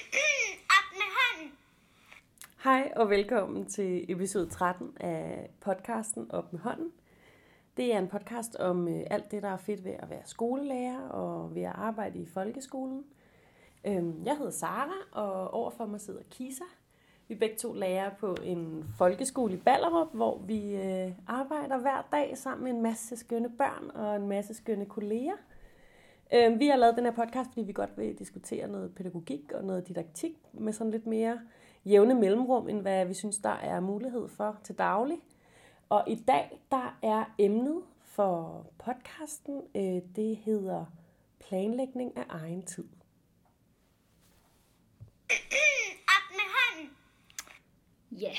Op med hånden. Hej og velkommen til episode 13 af podcasten Op med hånden. Det er en podcast om øh, alt det, der er fedt ved at være skolelærer og ved at arbejde i folkeskolen. Øhm, jeg hedder Sara, og overfor mig sidder Kisa. Vi er begge to lærer på en folkeskole i Ballerup, hvor vi øh, arbejder hver dag sammen med en masse skønne børn og en masse skønne kolleger. Øhm, vi har lavet den her podcast, fordi vi godt vil diskutere noget pædagogik og noget didaktik med sådan lidt mere jævne mellemrum, end hvad vi synes, der er mulighed for til daglig. Og i dag, der er emnet for podcasten, øh, det hedder planlægning af egen tid. Op med hånden. Ja,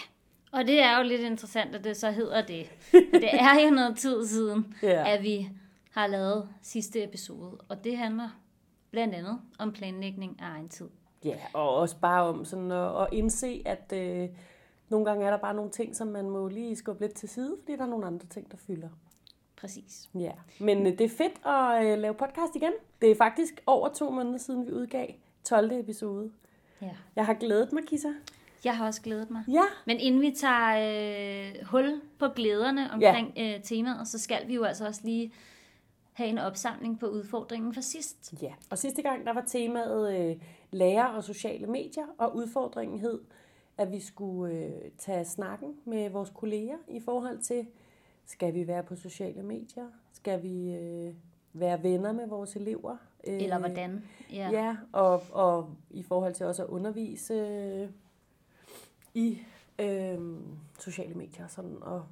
og det er jo lidt interessant, at det så hedder det. For det er jo noget tid siden, Ja. at vi har lavet sidste episode. Og det handler blandt andet om planlægning af egen tid. Ja, og også bare om sådan at, at indse, at øh, nogle gange er der bare nogle ting, som man må lige skubbe lidt til side, fordi der er nogle andre ting, der fylder. Præcis. Ja, men øh, det er fedt at øh, lave podcast igen. Det er faktisk over to måneder siden, vi udgav 12. episode. Ja. Jeg har glædet mig, Kissa. Jeg har også glædet mig. Ja, Men inden vi tager øh, hul på glæderne omkring ja. øh, temaet, så skal vi jo altså også lige have en opsamling på udfordringen fra sidst. Ja, og sidste gang der var temaet øh, lærer og sociale medier, og udfordringen hed, at vi skulle øh, tage snakken med vores kolleger i forhold til, skal vi være på sociale medier? Skal vi øh, være venner med vores elever? Øh, Eller hvordan? Ja. Ja, og, og i forhold til også at undervise øh, i øh, sociale medier sådan, og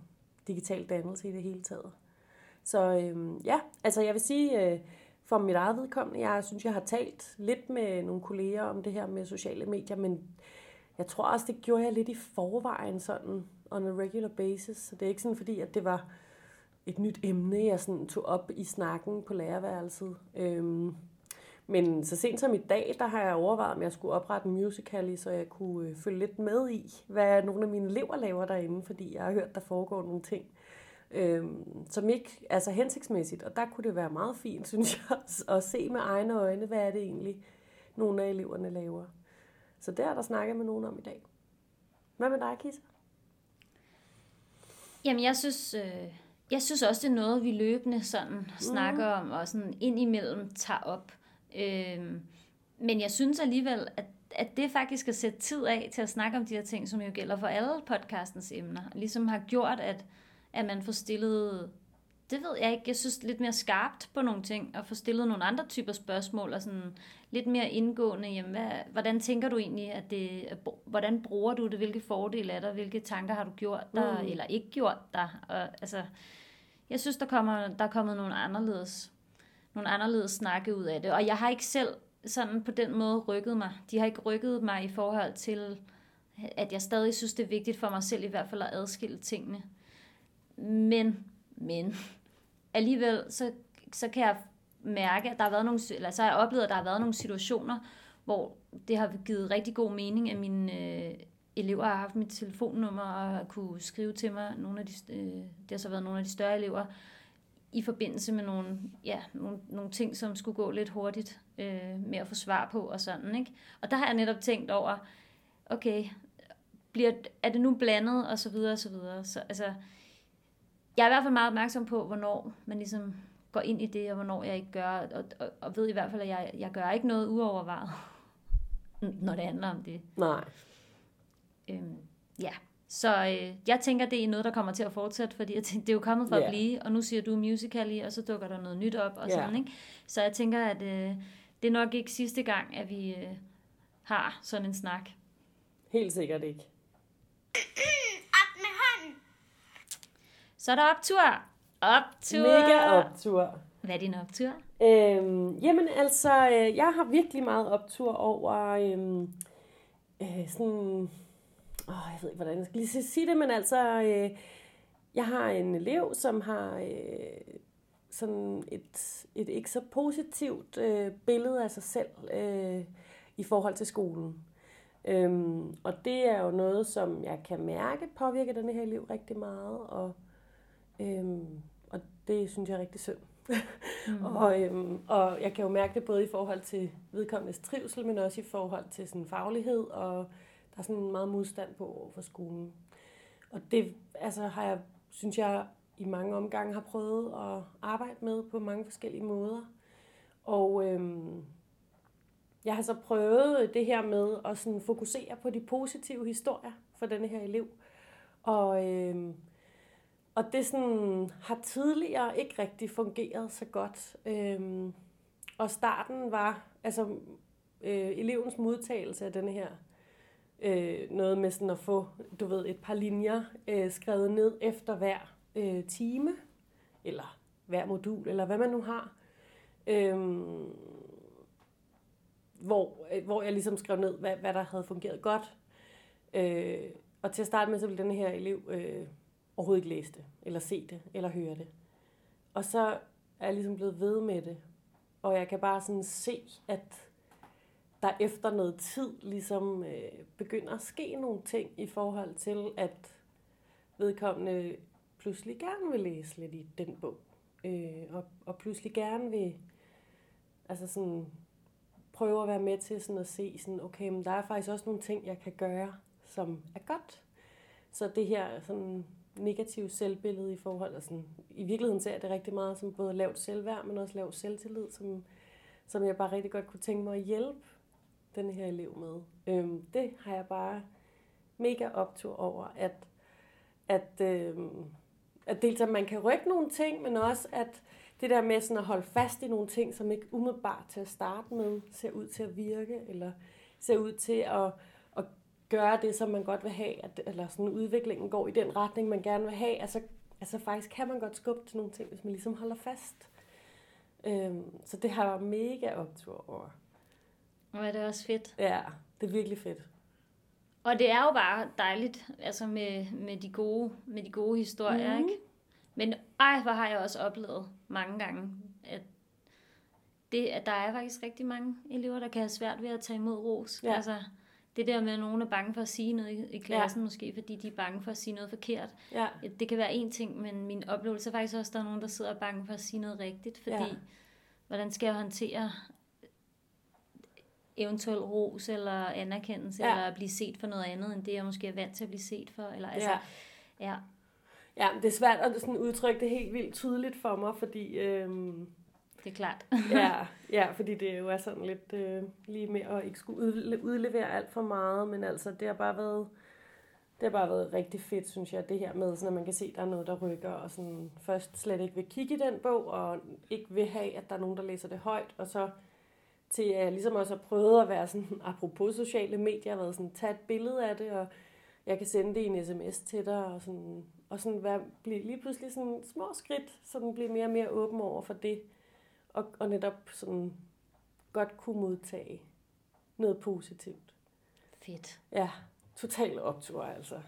digital dannelse i det hele taget. Så øh, ja, altså jeg vil sige, øh, for mit eget vedkommende, jeg synes, jeg har talt lidt med nogle kolleger om det her med sociale medier, men jeg tror også, det gjorde jeg lidt i forvejen sådan on a regular basis. Så det er ikke sådan, fordi at det var et nyt emne, jeg sådan tog op i snakken på lærerværelset. Øhm, men så sent som i dag, der har jeg overvejet, om jeg skulle oprette en musical, så jeg kunne øh, følge lidt med i, hvad nogle af mine elever laver derinde, fordi jeg har hørt, der foregår nogle ting, øhm, som ikke er så hensigtsmæssigt. Og der kunne det være meget fint, synes jeg, at se med egne øjne, hvad er det egentlig, nogle af eleverne laver. Så der er der snakket med nogen om i dag. Hvad med dig, Kisa? Jamen, jeg synes, øh, jeg synes også, det er noget, vi løbende sådan snakker om, og sådan indimellem tager op. Øhm, men jeg synes alligevel, at, at det faktisk at sætte tid af til at snakke om de her ting, som jo gælder for alle podcastens emner, ligesom har gjort, at, at man får stillet, det ved jeg ikke, jeg synes lidt mere skarpt på nogle ting, og få stillet nogle andre typer spørgsmål, og sådan lidt mere indgående, jamen, hvad, hvordan tænker du egentlig, at det, hvordan bruger du det, hvilke fordele er der, hvilke tanker har du gjort dig, mm. eller ikke gjort dig, og altså, jeg synes, der, kommer, der er kommet nogle anderledes, nogle anderledes snakke ud af det, og jeg har ikke selv sådan på den måde rykket mig. De har ikke rykket mig i forhold til, at jeg stadig synes, det er vigtigt for mig selv i hvert fald at adskille tingene. Men, men, alligevel, så, så kan jeg mærke, at der har været nogle, eller så har jeg oplevet, at der har været nogle situationer, hvor det har givet rigtig god mening, at mine øh, elever har haft mit telefonnummer og har kunne skrive til mig. Nogle af de, øh, det har så været nogle af de større elever, i forbindelse med nogle, ja, nogle, nogle ting, som skulle gå lidt hurtigt øh, med at få svar på og sådan. Ikke? Og der har jeg netop tænkt over, okay, bliver, er det nu blandet og så videre og så videre. Så, altså, jeg er i hvert fald meget opmærksom på, hvornår man ligesom går ind i det, og hvornår jeg ikke gør, og, og, og ved i hvert fald, at jeg, jeg gør ikke noget uovervejet, når det handler om det. Nej. Øhm, ja, så øh, jeg tænker, det er noget, der kommer til at fortsætte, fordi jeg tænker, det er jo kommet for Ja. at blive, og nu siger du musical og så dukker der noget nyt op, og Ja. sådan, ikke? Så jeg tænker, at øh, det er nok ikke sidste gang, at vi øh, har sådan en snak. Helt sikkert ikke. Så er der optur! Optur! Mega optur. Hvad er din optur? Øhm, jamen altså, øh, jeg har virkelig meget optur over øhm, øh, sådan... Åh, jeg ved ikke, hvordan jeg skal lige sige det, men altså, øh, jeg har en elev, som har øh, sådan et, et ikke så positivt øh, billede af sig selv øh, i forhold til skolen. Øhm, og det er jo noget, som jeg kan mærke påvirker den her elev rigtig meget, og, øhm, og det synes jeg er rigtig synd. Mm. Og, øhm, og jeg kan jo mærke det både i forhold til vedkommendes trivsel, men også i forhold til sådan faglighed, og der er sådan meget modstand på over for skolen. Og det altså, har jeg, synes jeg, i mange omgange har prøvet at arbejde med på mange forskellige måder. Og øhm, jeg har så prøvet det her med at sådan fokusere på de positive historier for denne her elev. Og, øhm, og det sådan, har tidligere ikke rigtig fungeret så godt. Øhm, og starten var, altså øh, elevens modtagelse af den her, øh, noget med sådan at få, du ved, et par linjer øh, skrevet ned efter hver øh, time, eller hver modul, eller hvad man nu har. Øhm, hvor, øh, hvor jeg ligesom skrev ned, hvad, hvad der havde fungeret godt. Øh, og til at starte med, så ville den her elev øh, overhovedet ikke læse det, eller se det, eller høre det. Og så er jeg ligesom blevet ved med det. Og jeg kan bare sådan se, at der efter noget tid ligesom øh, begynder at ske nogle ting i forhold til, at vedkommende pludselig gerne vil læse lidt i den bog. Øh, og, og pludselig gerne vil altså sådan, prøve at være med til sådan at se, sådan, okay, men der er faktisk også nogle ting, jeg kan gøre, som er godt. Så det her sådan negative selvbillede i forhold, og sådan, i virkeligheden ser jeg det rigtig meget som både lavt selvværd, men også lavt selvtillid, som, som jeg bare rigtig godt kunne tænke mig at hjælpe den her elev med. Øhm, det har jeg bare mega optur over, at, at, øhm, at dels at man kan rykke nogle ting, men også at det der med sådan at holde fast i nogle ting, som ikke umiddelbart til at starte med ser ud til at virke, eller ser ud til at, at gøre det, som man godt vil have, at, eller sådan udviklingen går i den retning, man gerne vil have. Altså, altså faktisk kan man godt skubbe til nogle ting, hvis man ligesom holder fast. Øhm, så det har jeg mega optur over. Og er det også fedt. Ja, det er virkelig fedt. Og det er jo bare dejligt, altså med, med, de, gode, med de gode historier, mm. ikke? Men ej, hvor har jeg også oplevet mange gange, at, det, at der er faktisk rigtig mange elever, der kan have svært ved at tage imod ros. Ja. Altså, det der med, at nogen er bange for at sige noget i, i klassen, Ja. måske fordi de er bange for at sige noget forkert. Ja, Det kan være en ting, men min oplevelse er faktisk også, at der er nogen, der sidder og er bange for at sige noget rigtigt, fordi Ja. hvordan skal jeg håndtere eventuel ros eller anerkendelse, Ja. ja. eller at blive set for noget andet, end det jeg måske er vant til at blive set for. Eller, altså, ja. ja. ja, det er svært at sådan udtrykke det helt vildt tydeligt for mig, fordi øhm, det er klart. ja, ja, fordi det jo er sådan lidt øh, lige med at ikke skulle udle- udlevere alt for meget, men altså det har bare været det har bare været rigtig fedt, synes jeg, det her med, sådan, at man kan se, at der er noget, der rykker, og sådan, først slet ikke vil kigge i den bog, og ikke vil have, at der er nogen, der læser det højt, og så til at jeg ligesom også har prøvet at være sådan, apropos sociale medier, har været sådan, tage et billede af det, og jeg kan sende det i en sms til dig, og sådan, og sådan være, blive lige pludselig sådan små skridt, så den bliver mere og mere åben over for det, og, og netop sådan godt kunne modtage noget positivt. Fedt. Ja, total optur altså.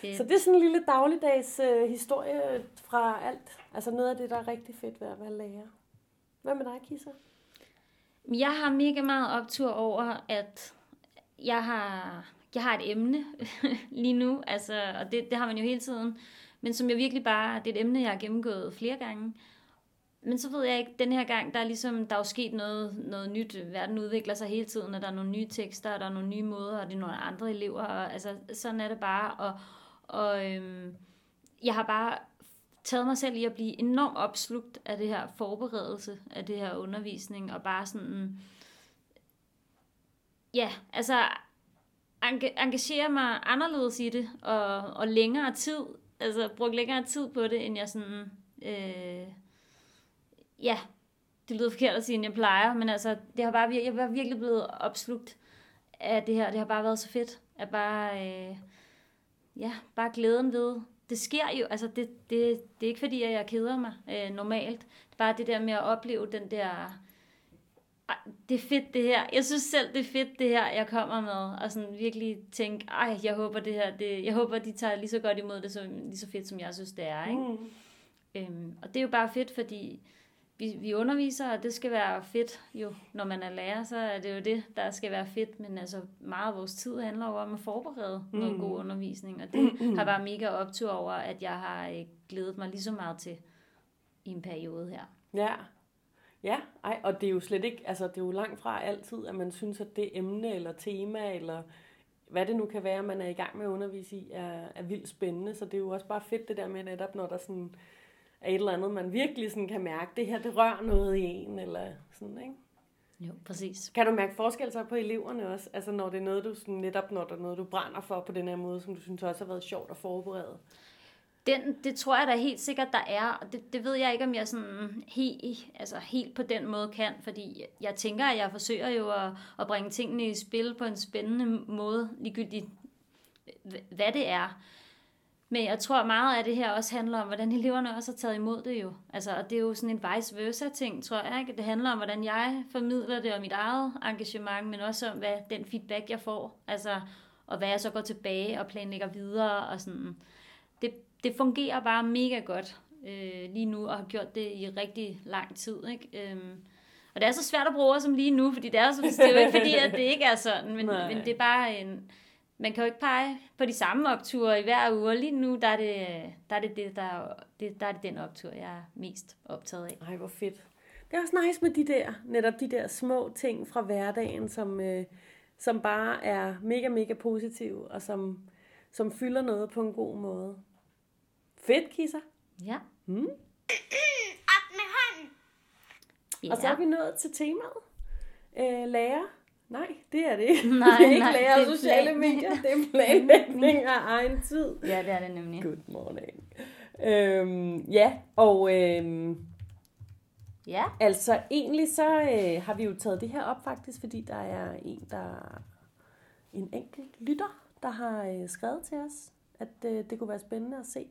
Fedt. Så det er sådan en lille dagligdags øh, historie fra alt. Altså noget af det, der er rigtig fedt ved at være lærer. Hvad med dig, Kisa? Jeg har mega meget optur over, at jeg har, jeg har et emne lige nu, altså, og det, det har man jo hele tiden, men som jeg virkelig bare, det er et emne, jeg har gennemgået flere gange. Men så ved jeg ikke, den her gang, der er ligesom, der er jo sket noget, noget nyt. Verden udvikler sig hele tiden, og der er nogle nye tekster, og der er nogle nye måder, og det er nogle andre elever, og altså, sådan er det bare. Og, og øhm, jeg har bare taget mig selv i at blive enormt opslugt af det her forberedelse, af det her undervisning, og bare sådan, ja, altså engagere mig anderledes i det, og, og længere tid, altså bruge længere tid på det, end jeg sådan, øh, ja, det lyder forkert at sige, end jeg plejer, men altså, det har bare, vir- jeg har virkelig blevet opslugt af det her, det har bare været så fedt, at bare, øh, ja, bare glæden ved, det sker jo, altså det, det, det er ikke fordi, at jeg keder mig øh, normalt, det er bare det der med at opleve den der, ej, det er fedt det her, jeg synes selv, det er fedt det her, jeg kommer med, og sådan virkelig tænke, ej, jeg håber det her, det, jeg håber, de tager lige så godt imod det, som, lige så fedt, som jeg synes, det er, ikke? Mm. Øhm, og det er jo bare fedt, fordi vi, vi underviser, og det skal være fedt jo, når man er lærer, så er det jo det, der skal være fedt, men altså meget af vores tid handler jo om at forberede mm. noget god undervisning, og det har bare mega optur over, at jeg har øh, glædet mig lige så meget til i en periode her. Ja, Ja, ej, og det er jo slet ikke, altså det er jo langt fra altid, at man synes, at det emne eller tema, eller hvad det nu kan være, man er i gang med at undervise i, er, er vildt spændende. Så det er jo også bare fedt det der med netop, når der sådan er et eller andet, man virkelig sådan kan mærke, det her, det rører noget i en, eller sådan, ikke? Jo, præcis. Kan du mærke forskel så på eleverne også? Altså når det er noget, du sådan, netop når der er noget, du brænder for på den her måde, som du synes også har været sjovt at forberede? Den, det tror jeg da helt sikkert, der er. Og det, det ved jeg ikke, om jeg sådan helt, altså helt på den måde kan, fordi jeg tænker, at jeg forsøger jo at, at bringe tingene i spil på en spændende måde, ligegyldigt hvad det er. Men jeg tror meget af det her også handler om, hvordan eleverne også har taget imod det jo. Altså, og det er jo sådan en vice versa ting, tror jeg. Ikke? Det handler om, hvordan jeg formidler det, og mit eget engagement, men også om, hvad den feedback, jeg får. Altså, og hvad jeg så går tilbage og planlægger videre. Og sådan. Det, det fungerer bare mega godt øh, lige nu, og har gjort det i rigtig lang tid. Ikke? Øhm, og det er så svært at bruge som lige nu, fordi det er, så, det er jo ikke fordi, at det ikke er sådan, men, men det er bare en man kan jo ikke pege på de samme opture i hver uge, og lige nu, der er det, der er det, det, der, det, der er det den optur, jeg er mest optaget af. Ej, hvor fedt. Det er også nice med de der, netop de der små ting fra hverdagen, som, øh, som bare er mega, mega positive, og som, som fylder noget på en god måde. Fedt, Kisser. Ja. Hmm. Op med hånden. Ja. Og så er vi nået til temaet. Øh, lærer Nej, det er det ikke. Nej, det er ikke nej, lære det er sociale plan- medier, det er planlægning af egen tid. Ja, det er det nemlig. Good morning. Øhm, ja, og øhm, Ja. altså egentlig så øh, har vi jo taget det her op faktisk, fordi der er en, der en enkelt lytter, der har øh, skrevet til os, at øh, det kunne være spændende at se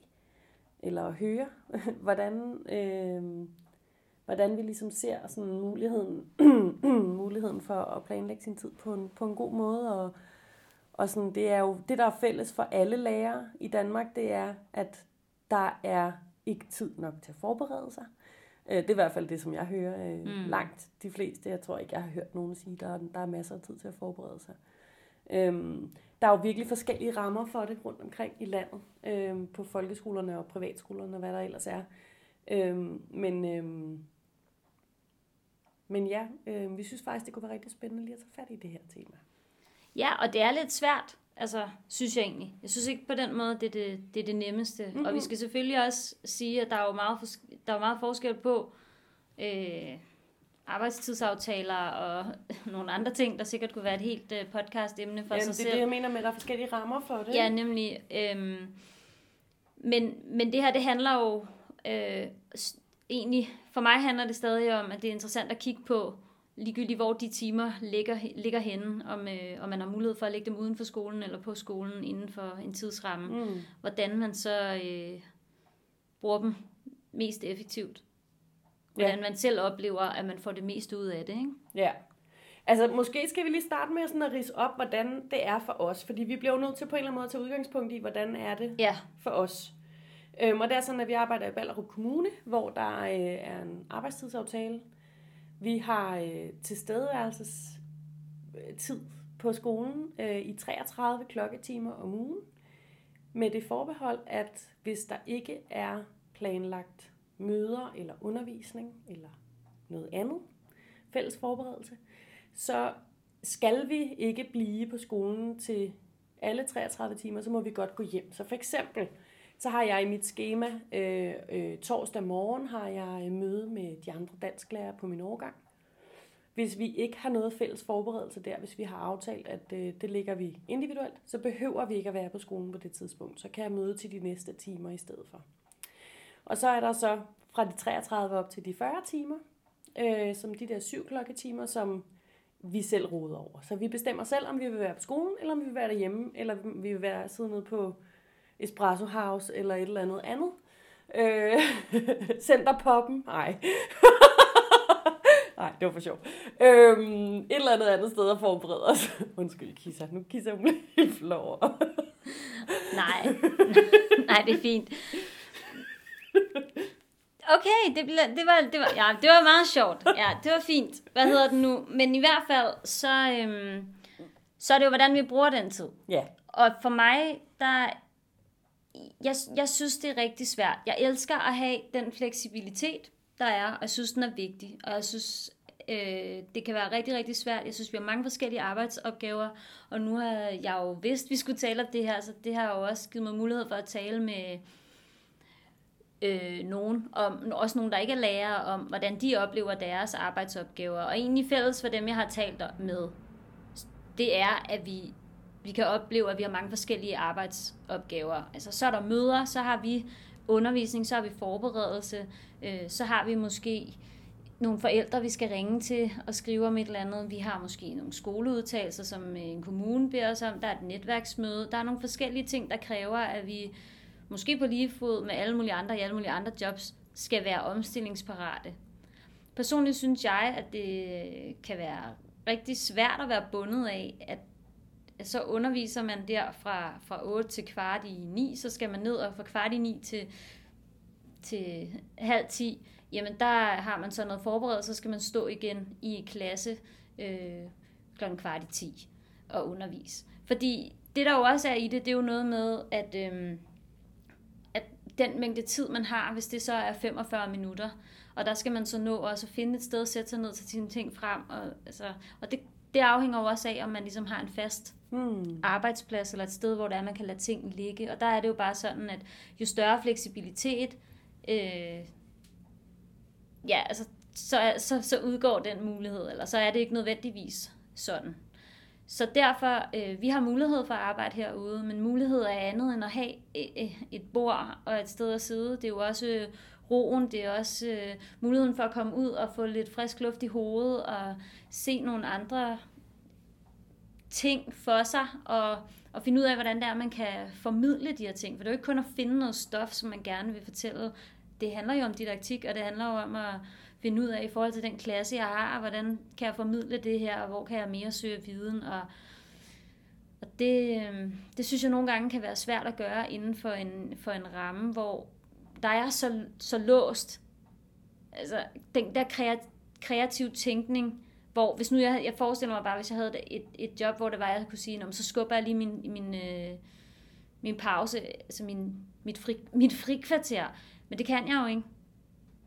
eller at høre, hvordan, øh, hvordan vi ligesom ser sådan muligheden, muligheden for at planlægge sin tid på en, på en god måde. Og, og sådan, det er jo det, der er fælles for alle lærere i Danmark, det er, at der er ikke tid nok til at forberede sig. Øh, Det er i hvert fald det, som jeg hører øh, mm. langt de fleste. Jeg tror ikke, jeg har hørt nogen sige, der er, der er masser af tid til at forberede sig. Øhm, der er jo virkelig forskellige rammer for det rundt omkring i landet, øhm, på folkeskolerne og privatskolerne og hvad der ellers er. Øhm, men, øhm, men ja, øhm, vi synes faktisk, det kunne være rigtig spændende lige at tage fat i det her tema. Ja, og det er lidt svært, altså, synes jeg egentlig. Jeg synes ikke på den måde, det er det, det, er det nemmeste. Mm-hmm. Og vi skal selvfølgelig også sige, at der er jo meget, fors- der er meget forskel på øh, arbejdstidsaftaler og nogle andre ting, der sikkert kunne være et helt øh, podcast-emne for Jamen, sig det er selv. det, jeg mener med, at der er forskellige rammer for det. Ja, nemlig. Øhm, men, men det her, det handler jo øh, egentlig, for mig handler det stadig om, at det er interessant at kigge på, ligegyldigt hvor de timer ligger, ligger henne, om, øh, om man har mulighed for at lægge dem uden for skolen eller på skolen inden for en tidsramme. Mm. Hvordan man så øh, bruger dem mest effektivt. Hvordan man selv oplever, at man får det mest ud af det. Ikke? Ja. Altså, måske skal vi lige starte med sådan at rise op, hvordan det er for os. Fordi vi bliver jo nødt til på en eller anden måde at tage udgangspunkt i, hvordan er det Ja, for os. Øhm, og det er sådan, at vi arbejder i Ballerup Kommune, hvor der øh, er en arbejdstidsaftale. Vi har øh, tilstedeværelsestid øh, på skolen øh, i 33 klokketimer om ugen. Med det forbehold, at hvis der ikke er planlagt møder eller undervisning eller noget andet, fælles forberedelse, så skal vi ikke blive på skolen til alle 33 timer, så må vi godt gå hjem. Så for eksempel, så har jeg i mit schema øh, øh, torsdag morgen har jeg øh, møde med de andre dansklærer på min årgang. Hvis vi ikke har noget fælles forberedelse der, hvis vi har aftalt, at øh, det ligger vi individuelt, så behøver vi ikke at være på skolen på det tidspunkt. Så kan jeg møde til de næste timer i stedet for. Og så er der så fra de 33 op til de 40 timer, øh, som de der syv klokketimer, som vi selv råder over. Så vi bestemmer selv, om vi vil være på skolen, eller om vi vil være derhjemme, eller vi vil være sidde nede på Espresso House, eller et eller andet andet. Øh, Centerpoppen? Nej. Nej, det var for sjov. Øhm, et eller andet andet sted at forberede os. Undskyld, Kissa. Nu Kissa, hun helt flov. nej. nej, det er fint. Okay, det, blev, det, var, det, var, ja, det var meget sjovt. Ja, det var fint. Hvad hedder det nu? Men i hvert fald, så, øhm, så er det jo, hvordan vi bruger den tid. ja. Og for mig, der... Jeg, jeg synes, det er rigtig svært. Jeg elsker at have den fleksibilitet, der er, og jeg synes, den er vigtig. Og jeg synes, øh, det kan være rigtig, rigtig svært. Jeg synes, vi har mange forskellige arbejdsopgaver, og nu har jeg jo vidst, vi skulle tale om det her, så det har jo også givet mig mulighed for at tale med øh, nogen, om, også nogen, der ikke er lærere, om hvordan de oplever deres arbejdsopgaver. Og egentlig fælles for dem, jeg har talt med, det er, at vi, vi kan opleve, at vi har mange forskellige arbejdsopgaver. Altså, så er der møder, så har vi undervisning, så har vi forberedelse, øh, så har vi måske nogle forældre, vi skal ringe til og skrive om et eller andet. Vi har måske nogle skoleudtalelser, som øh, en kommune beder os om. Der er et netværksmøde. Der er nogle forskellige ting, der kræver, at vi måske på lige fod med alle mulige andre i alle mulige andre jobs, skal være omstillingsparate. Personligt synes jeg, at det kan være rigtig svært at være bundet af, at så underviser man der fra, fra 8 til kvart i 9, så skal man ned og fra kvart i 9 til, til halv 10, jamen der har man så noget forberedt, så skal man stå igen i klasse øh, klokken kvart i 10 og undervise. Fordi det der jo også er i det, det er jo noget med, at, øh, at den mængde tid, man har, hvis det så er 45 minutter, og der skal man så nå også at finde et sted at sætte sig ned til sine ting frem. Og, altså, og det, det afhænger jo også af, om man ligesom har en fast hmm. arbejdsplads eller et sted, hvor det er, man kan lade ting ligge. Og der er det jo bare sådan, at jo større fleksibilitet, øh, ja, altså, så, så, så udgår den mulighed, eller så er det ikke nødvendigvis sådan. Så derfor, øh, vi har mulighed for at arbejde herude, men mulighed er andet end at have øh, et bord og et sted at sidde. Det er jo også øh, roen, det er også øh, muligheden for at komme ud og få lidt frisk luft i hovedet og se nogle andre ting for sig og, og finde ud af, hvordan det er, man kan formidle de her ting. For det er jo ikke kun at finde noget stof, som man gerne vil fortælle. Det handler jo om didaktik, og det handler jo om at finde ud af i forhold til den klasse, jeg har, hvordan kan jeg formidle det her, og hvor kan jeg mere søge viden. Og, og det, øh, det synes jeg nogle gange kan være svært at gøre inden for en, for en ramme, hvor der er så, så låst. Altså, den der kreativ tænkning, hvor hvis nu jeg, jeg forestiller mig bare, hvis jeg havde et, et job, hvor det var, jeg kunne sige, så skubber jeg lige min, min, øh, min pause, altså min, mit, fri, mit frikvarter. Men det kan jeg jo ikke.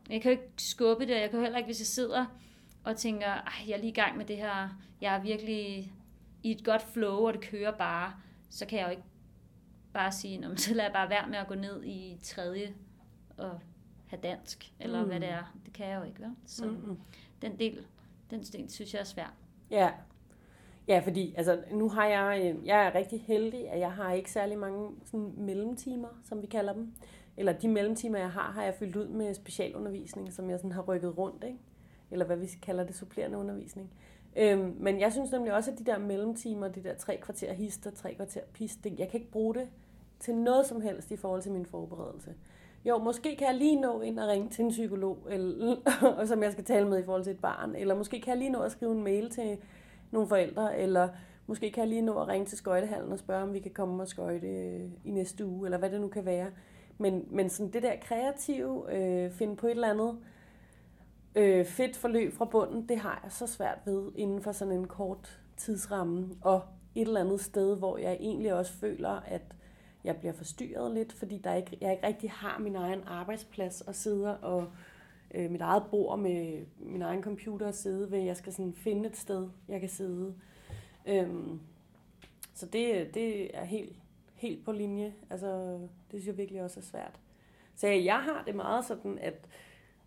Jeg kan jo ikke skubbe det, jeg kan jo heller ikke, hvis jeg sidder og tænker, jeg er lige i gang med det her, jeg er virkelig i et godt flow, og det kører bare, så kan jeg jo ikke bare sige, så lader jeg bare være med at gå ned i tredje og have dansk, eller mm. hvad det er. Det kan jeg jo ikke, vel? Så mm-hmm. den del, den sten synes jeg er svær. Ja. Ja, fordi altså, nu har jeg, øh, jeg er rigtig heldig, at jeg har ikke særlig mange sådan, mellemtimer, som vi kalder dem eller de mellemtimer, jeg har, har jeg fyldt ud med specialundervisning, som jeg sådan har rykket rundt, ikke? eller hvad vi kalder det, supplerende undervisning. Øhm, men jeg synes nemlig også, at de der mellemtimer, de der tre kvarter hister, tre kvarter pist, det, jeg kan ikke bruge det til noget som helst i forhold til min forberedelse. Jo, måske kan jeg lige nå ind og ringe til en psykolog, eller, som jeg skal tale med i forhold til et barn, eller måske kan jeg lige nå at skrive en mail til nogle forældre, eller måske kan jeg lige nå at ringe til skøjtehallen og spørge, om vi kan komme og skøjte øh, i næste uge, eller hvad det nu kan være. Men, men sådan det der kreative, øh, finde på et eller andet øh, fedt forløb fra bunden, det har jeg så svært ved inden for sådan en kort tidsramme. Og et eller andet sted, hvor jeg egentlig også føler, at jeg bliver forstyrret lidt, fordi der ikke, jeg ikke rigtig har min egen arbejdsplads og sidder og øh, mit eget bord med min egen computer at sidde ved. Jeg skal sådan finde et sted, jeg kan sidde. Øhm, så det, det er helt helt på linje. Altså, det synes jeg virkelig også er svært. Så jeg har det meget sådan, at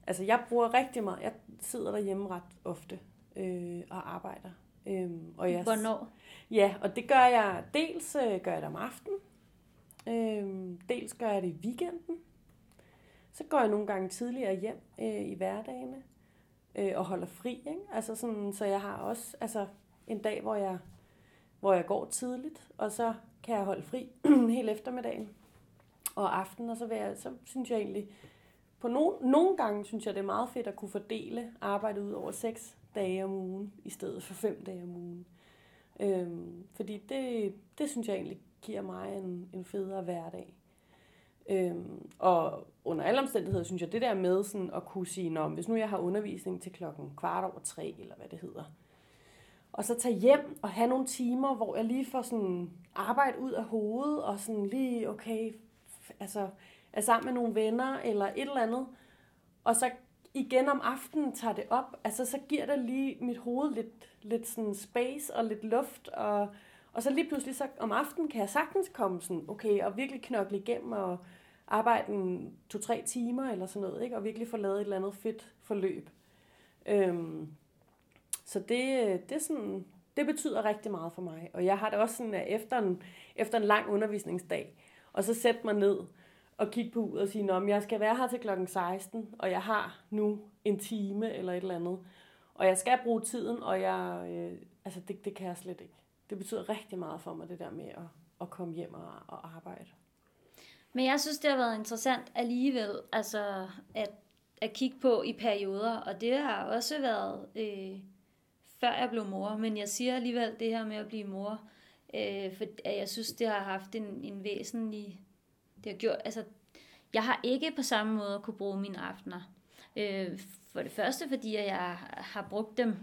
altså, jeg bruger rigtig meget, jeg sidder derhjemme ret ofte øh, og arbejder. Øhm, og jeg, Hvornår? Ja, og det gør jeg, dels øh, gør jeg det om aftenen, øh, dels gør jeg det i weekenden, så går jeg nogle gange tidligere hjem øh, i hverdagene øh, og holder fri. Ikke? Altså sådan, så jeg har også altså, en dag, hvor jeg, hvor jeg går tidligt, og så kan jeg holde fri hele eftermiddagen og aften, og så, vil jeg, så synes jeg egentlig, på no, nogle gange synes jeg, det er meget fedt at kunne fordele arbejdet ud over seks dage om ugen, i stedet for fem dage om ugen. Øhm, fordi det, det synes jeg egentlig giver mig en, en federe hverdag. Øhm, og under alle omstændigheder synes jeg, det der med sådan at kunne sige, Nå, hvis nu jeg har undervisning til klokken kvart over tre, eller hvad det hedder, og så tage hjem og have nogle timer, hvor jeg lige får sådan arbejde ud af hovedet, og sådan lige, okay, altså, er sammen med nogle venner, eller et eller andet. Og så igen om aftenen tager det op, altså så giver det lige mit hoved lidt, lidt sådan space og lidt luft, og, og så lige pludselig så om aftenen kan jeg sagtens komme sådan, okay, og virkelig knokle igennem og arbejde en to-tre timer eller sådan noget, ikke? og virkelig få lavet et eller andet fedt forløb. Øhm, så det, det, er sådan, det betyder rigtig meget for mig. Og jeg har det også sådan, at efter en, efter en lang undervisningsdag, og så sætte mig ned og kigge på ud og sige, om jeg skal være her til klokken 16, og jeg har nu en time eller et eller andet. Og jeg skal bruge tiden, og jeg, øh, altså det, det kan jeg slet ikke. Det betyder rigtig meget for mig, det der med at, at komme hjem og, og arbejde. Men jeg synes, det har været interessant alligevel, altså at, at kigge på i perioder, og det har også været øh, før jeg blev mor, men jeg siger alligevel det her med at blive mor, øh, for jeg synes, det har haft en, en væsentlig, det har gjort, altså jeg har ikke på samme måde kunne bruge mine aftener. Øh, for det første, fordi jeg har brugt dem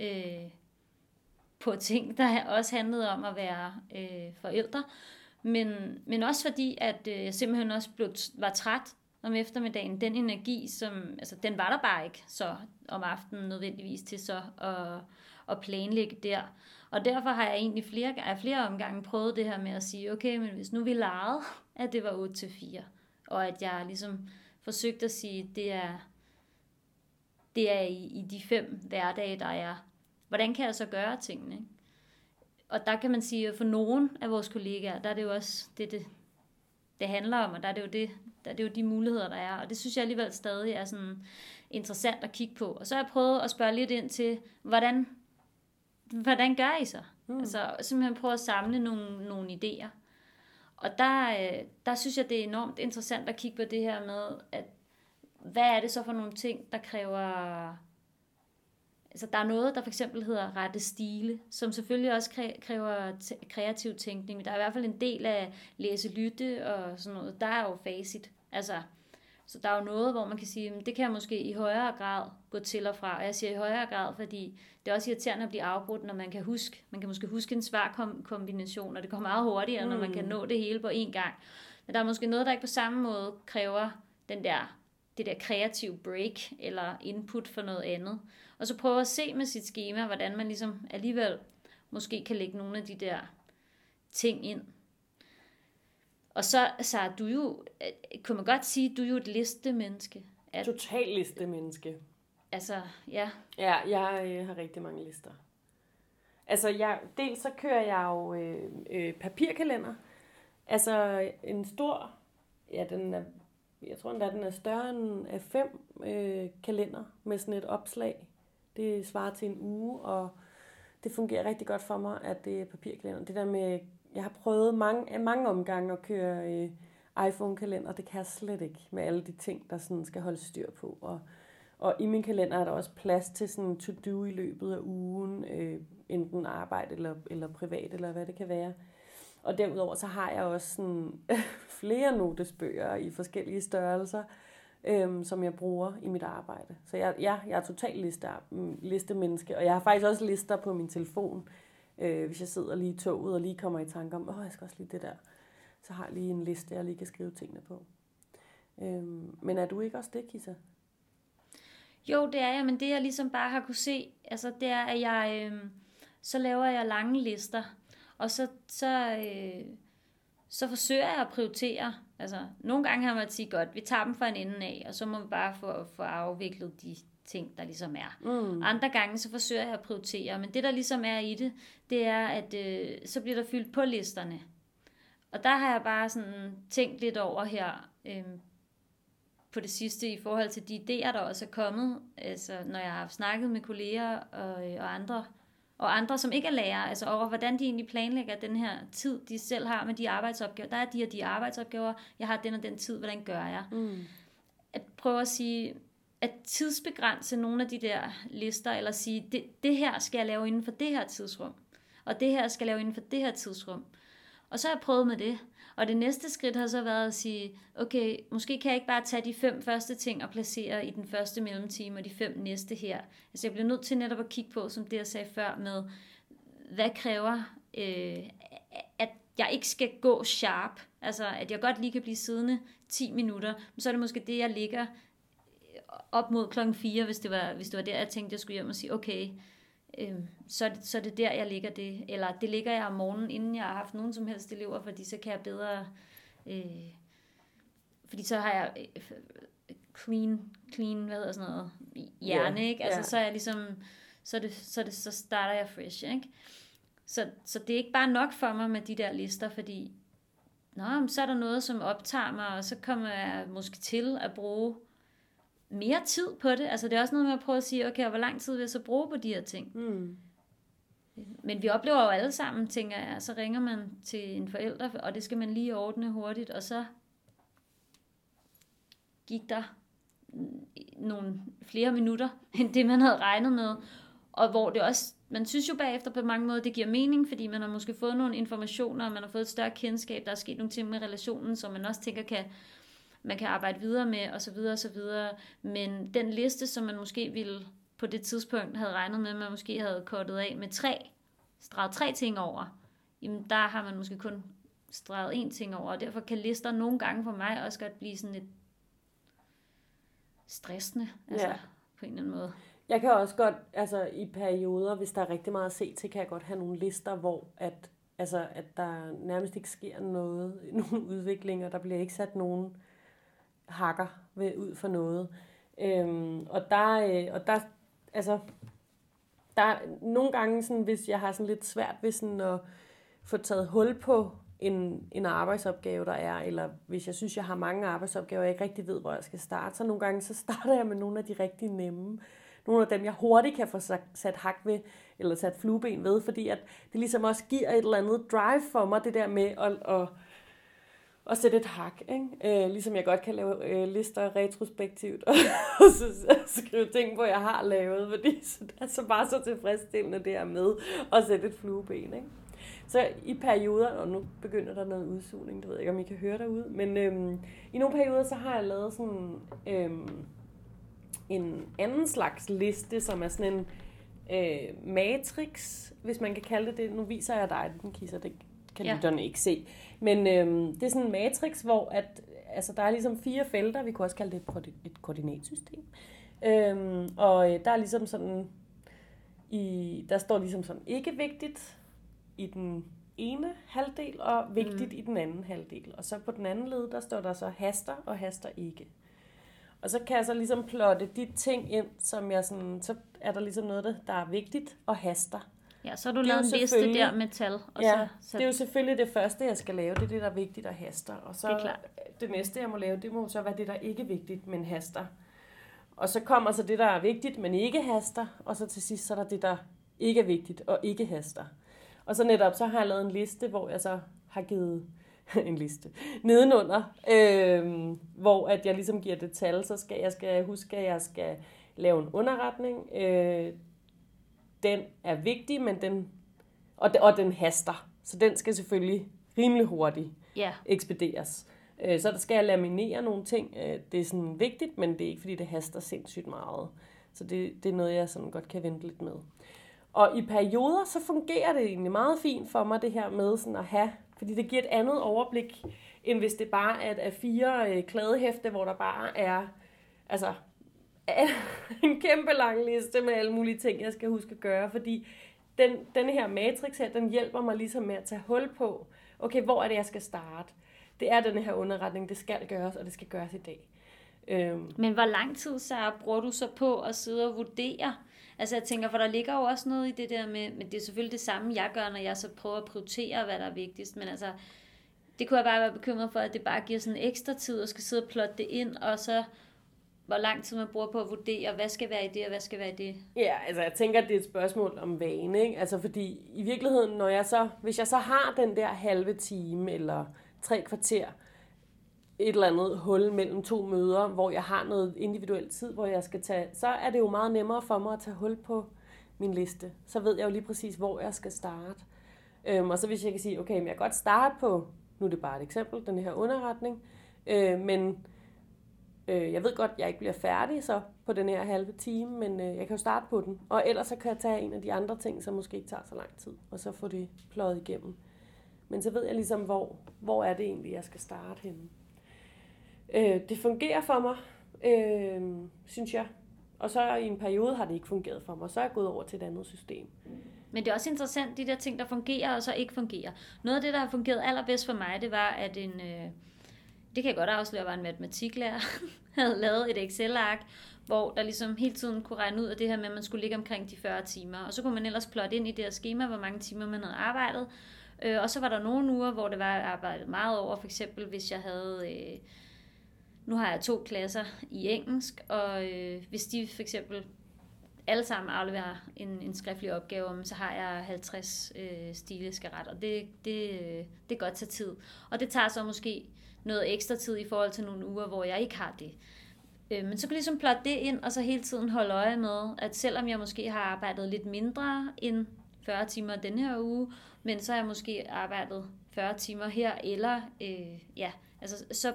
øh, på ting, der også handlede om at være øh, forældre, men, men også fordi, at øh, jeg simpelthen også blev, var træt om eftermiddagen. Den energi, som, altså den var der bare ikke så om aftenen nødvendigvis til så at, at planlægge der. Og derfor har jeg egentlig flere, af flere omgange prøvet det her med at sige, okay, men hvis nu vi legede, at det var 8 til 4, og at jeg ligesom forsøgte at sige, det er, det er i, i de fem hverdage, der er. Hvordan kan jeg så gøre tingene? Ikke? Og der kan man sige, at for nogen af vores kollegaer, der er det jo også det, det, det handler om, og der er det jo det, der er det jo de muligheder, der er. Og det synes jeg alligevel stadig er sådan interessant at kigge på. Og så har jeg prøvet at spørge lidt ind til, hvordan, hvordan gør I så? Mm. Altså simpelthen prøve at samle nogle, nogle idéer. Og der, øh, der synes jeg, det er enormt interessant at kigge på det her med, at hvad er det så for nogle ting, der kræver... Altså, der er noget, der for eksempel hedder rette stile, som selvfølgelig også kræver kreativ tænkning. Der er i hvert fald en del af læse-lytte og sådan noget. Der er jo facit. Altså, så der er jo noget, hvor man kan sige, at det kan jeg måske i højere grad gå til og fra. Og jeg siger i højere grad, fordi det er også irriterende at blive afbrudt, når man kan huske. Man kan måske huske en svær kombination, og det går meget hurtigere, mm. når man kan mm. nå det hele på én gang. Men der er måske noget, der ikke på samme måde kræver den der, det der kreative break eller input for noget andet. Og så prøve at se med sit schema, hvordan man ligesom alligevel måske kan lægge nogle af de der ting ind. Og så, så er du jo, øh, kunne man godt sige, du er jo et listemenneske. At, Total listemenneske. Altså, ja. Ja, jeg øh, har rigtig mange lister. Altså, jeg, dels så kører jeg jo øh, øh, papirkalender. Altså, en stor, ja, den er, jeg tror endda, den er større end af fem øh, kalender med sådan et opslag. Det svarer til en uge, og det fungerer rigtig godt for mig, at det er papirkalender. Det der med jeg har prøvet mange, mange omgange at køre øh, iPhone-kalender, det kan jeg slet ikke med alle de ting, der sådan skal holde styr på. Og, og i min kalender er der også plads til sådan to-do i løbet af ugen, øh, enten arbejde eller, eller privat, eller hvad det kan være. Og derudover så har jeg også sådan flere notesbøger i forskellige størrelser, øhm, som jeg bruger i mit arbejde. Så jeg, ja, jeg er totalt liste, liste menneske, og jeg har faktisk også lister på min telefon, Øh, hvis jeg sidder lige i toget og lige kommer i tanke om, åh, jeg skal også lige det der, så har jeg lige en liste, jeg lige kan skrive tingene på. Øhm, men er du ikke også det, Kisa? Jo, det er jeg, men det jeg ligesom bare har kunne se, altså det er, at jeg, øh, så laver jeg lange lister, og så, så, øh, så forsøger jeg at prioritere. Altså, nogle gange har man at sige, godt, vi tager dem fra en ende af, og så må vi bare få, få afviklet de ting, der ligesom er. Mm. Andre gange, så forsøger jeg at prioritere, men det, der ligesom er i det, det er, at øh, så bliver der fyldt på listerne. Og der har jeg bare sådan tænkt lidt over her, øh, på det sidste, i forhold til de idéer, der også er kommet, altså når jeg har snakket med kolleger og, øh, og andre, og andre, som ikke er lærere, altså over hvordan de egentlig planlægger den her tid, de selv har med de arbejdsopgaver. Der er de og de arbejdsopgaver, jeg har den og den tid, hvordan gør jeg? Mm. At prøve at sige, at tidsbegrænse nogle af de der lister, eller sige, det, det her skal jeg lave inden for det her tidsrum, og det her skal jeg lave inden for det her tidsrum. Og så har jeg prøvet med det. Og det næste skridt har så været at sige, okay, måske kan jeg ikke bare tage de fem første ting og placere i den første mellemtime, og de fem næste her. Altså jeg bliver nødt til netop at kigge på, som det jeg sagde før, med hvad kræver, øh, at jeg ikke skal gå sharp. Altså at jeg godt lige kan blive siddende 10 minutter, men så er det måske det, jeg ligger op mod klokken 4, hvis det var, hvis det var der, jeg tænkte, jeg skulle hjem og sige, okay, øh, så, er det, så er det der, jeg ligger det. Eller det ligger jeg om morgenen, inden jeg har haft nogen som helst elever, fordi så kan jeg bedre... Øh, fordi så har jeg øh, clean, clean, hvad hedder sådan noget, hjerne, Ja, ikke? Altså, ja. så er jeg ligesom, så, det, så, det, så starter jeg fresh, ikke? Så, så det er ikke bare nok for mig med de der lister, fordi Nå, så er der noget, som optager mig, og så kommer jeg måske til at bruge mere tid på det. Altså det er også noget med at prøve at sige, okay, hvor lang tid vil jeg så bruge på de her ting? Mm. Men vi oplever jo alle sammen, tænker jeg, så ringer man til en forælder, og det skal man lige ordne hurtigt, og så gik der nogle flere minutter, end det man havde regnet med. Og hvor det også, man synes jo bagefter på mange måder, det giver mening, fordi man har måske fået nogle informationer, og man har fået et større kendskab, der er sket nogle ting med relationen, som man også tænker kan, man kan arbejde videre med, og så videre, og så videre. Men den liste, som man måske ville på det tidspunkt havde regnet med, at man måske havde kortet af med tre, streget tre ting over, jamen der har man måske kun streget én ting over, og derfor kan lister nogle gange for mig også godt blive sådan lidt stressende, altså Ja. på en eller anden måde. Jeg kan også godt, altså i perioder, hvis der er rigtig meget at se til, kan jeg godt have nogle lister, hvor at, altså, at der nærmest ikke sker noget, nogen udvikling, og der bliver ikke sat nogen hakker ved, ud for noget. Øhm, og der, øh, og der, altså, der er nogle gange, sådan, hvis jeg har sådan lidt svært ved sådan at få taget hul på en, en arbejdsopgave, der er, eller hvis jeg synes, jeg har mange arbejdsopgaver, og jeg ikke rigtig ved, hvor jeg skal starte, så nogle gange, så starter jeg med nogle af de rigtig nemme. Nogle af dem, jeg hurtigt kan få sat, hak ved, eller sat flueben ved, fordi at det ligesom også giver et eller andet drive for mig, det der med at, at, at sætte et hak. Ikke? Øh, ligesom jeg godt kan lave øh, lister retrospektivt, og så skrive ting hvor jeg har lavet, fordi så det er så bare så tilfredsstillende det her med at sætte et flueben. Ikke? Så i perioder, og nu begynder der noget udsugning, det ved jeg ikke, om I kan høre derude, men øhm, i nogle perioder, så har jeg lavet sådan øhm, en anden slags liste, som er sådan en øh, matrix, hvis man kan kalde det det. Nu viser jeg dig den, Kisser, det kan Ja. lytterne ikke se. Men øhm, det er sådan en matrix, hvor at, altså, der er ligesom fire felter, vi kunne også kalde det et, et koordinatsystem. Øhm, og øh, der er ligesom sådan, i, der står ligesom sådan ikke vigtigt, i den ene halvdel, og vigtigt mm. i den anden halvdel. Og så på den anden led, der står der så haster og haster ikke. Og så kan jeg så ligesom plotte de ting ind, som jeg sådan, så er der ligesom noget, der er vigtigt og haster. Ja, så har du Det lavet en liste der med tal, og ja, så, så det er jo selvfølgelig det første, jeg skal lave, det er det, der er vigtigt og haster. Og så Det er klart. det næste, jeg må lave, det må så være det, der ikke er vigtigt, men haster. Og så kommer så det, der er vigtigt, men ikke haster. Og så til sidst, så er der det, der ikke er vigtigt og ikke haster. Og så netop, så har jeg lavet en liste, hvor jeg så har givet en liste nedenunder, øh, hvor at jeg ligesom giver det tal, så skal jeg skal huske, at jeg skal lave en underretning. Øh, den er vigtig, men den, og, og den haster. Så den skal selvfølgelig rimelig hurtigt ja, ekspederes. Øh, Så der skal jeg laminere nogle ting. Øh, Det er sådan vigtigt, men det er ikke, fordi det haster sindssygt meget. Så det, det er noget, jeg sådan godt kan vente lidt med. Og i perioder, så fungerer det egentlig meget fint for mig, det her med sådan at have, fordi det giver et andet overblik, end hvis det bare er af fire øh, kladehæfte, hvor der bare er, altså, en kæmpe lang liste med alle mulige ting, jeg skal huske at gøre, fordi den, den her matrix her, den hjælper mig ligesom med at tage hul på, okay, hvor er det, jeg skal starte? Det er den her underretning, det skal gøres, og det skal gøres i dag. Øhm, Men hvor lang tid, så bruger du så på at sidde og vurdere? Altså jeg tænker, for der ligger jo også noget i det der med, men det er selvfølgelig det samme, jeg gør, når jeg så prøver at prioritere, hvad der er vigtigst. Men altså, det kunne jeg bare være bekymret for, at det bare giver sådan ekstra tid, og skal sidde og plotte det ind, og så hvor lang tid man bruger på at vurdere, hvad skal være i det, og hvad skal være i det. Ja, altså jeg tænker, at det er et spørgsmål om vane, ikke? Altså fordi i virkeligheden, når jeg så, hvis jeg så har den der halve time eller tre kvarter, et eller andet hul mellem to møder, hvor jeg har noget individuel tid, hvor jeg skal tage, så er det jo meget nemmere for mig at tage hul på min liste. Så ved jeg jo lige præcis, hvor jeg skal starte. Øhm, og så hvis jeg kan sige, okay, men jeg kan godt starte på, nu er det bare et eksempel, den her underretning, øh, men Øh, jeg ved godt, at jeg ikke bliver færdig så på den her halve time, men øh, jeg kan jo starte på den. Og ellers så kan jeg tage en af de andre ting, som måske ikke tager så lang tid, og så få det pløjet igennem. Men så ved jeg ligesom, hvor, hvor er det egentlig, jeg skal starte henne. Øh, det fungerer for mig, øh, synes jeg. Og så i en periode har det ikke fungeret for mig. Så er jeg gået over til et andet system. Men det er også interessant, de der ting, der fungerer og så ikke fungerer. Noget af det, der har fungeret allerbedst for mig, det var, at en, øh, det kan jeg godt afsløre, var en matematiklærer, havde lavet et Excel-ark, hvor der ligesom hele tiden kunne regne ud af det her med, at man skulle ligge omkring de 40 timer. Og så kunne man ellers plotte ind i det her schema, hvor mange timer man havde arbejdet. Øh, og så var der nogle uger, hvor det var arbejdet meget over. For eksempel hvis jeg havde... Øh, nu har jeg to klasser i engelsk, og øh, hvis de for eksempel alle sammen afleverer en, en skriftlig opgave, så har jeg 50 øh, stile skal rette, og det, det, øh, det kan godt tage tid. Og det tager så måske noget ekstra tid i forhold til nogle uger, hvor jeg ikke har det. Øh, men så kan jeg ligesom plotte det ind, og så hele tiden holde øje med, at selvom jeg måske har arbejdet lidt mindre end 40 timer den her uge, men så har jeg måske arbejdet 40 timer her, eller øh, ja, altså så,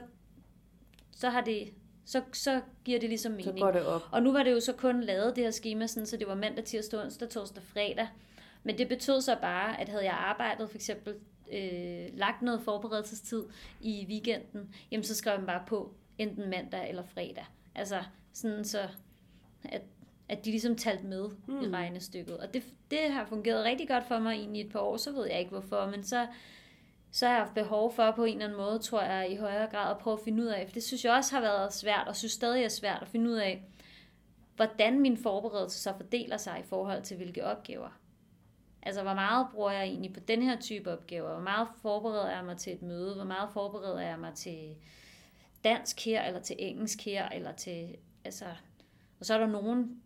så har det så, så giver det ligesom mening. Så går det op. Og nu var det jo så kun lavet det her schema, sådan, så det var mandag, tirsdag, onsdag, torsdag, fredag. Men det betød så bare, at havde jeg arbejdet for eksempel øh, lagt noget forberedelsestid i weekenden, jamen så skrev jeg bare på enten mandag eller fredag. Altså sådan så, at, at de ligesom talte med mm. i regnestykket. Og det, det har fungeret rigtig godt for mig egentlig et par år, så ved jeg ikke hvorfor, men så, så har jeg haft behov for på en eller anden måde, tror jeg, i højere grad at prøve at finde ud af, for det synes jeg også har været svært, og synes stadig er svært at finde ud af, hvordan min forberedelse så fordeler sig i forhold til hvilke opgaver. Altså, hvor meget bruger jeg egentlig på den her type opgaver? Hvor meget forbereder jeg mig til et møde? Hvor meget forbereder jeg mig til dansk her, eller til engelsk her, eller til, altså, og så er der nogen,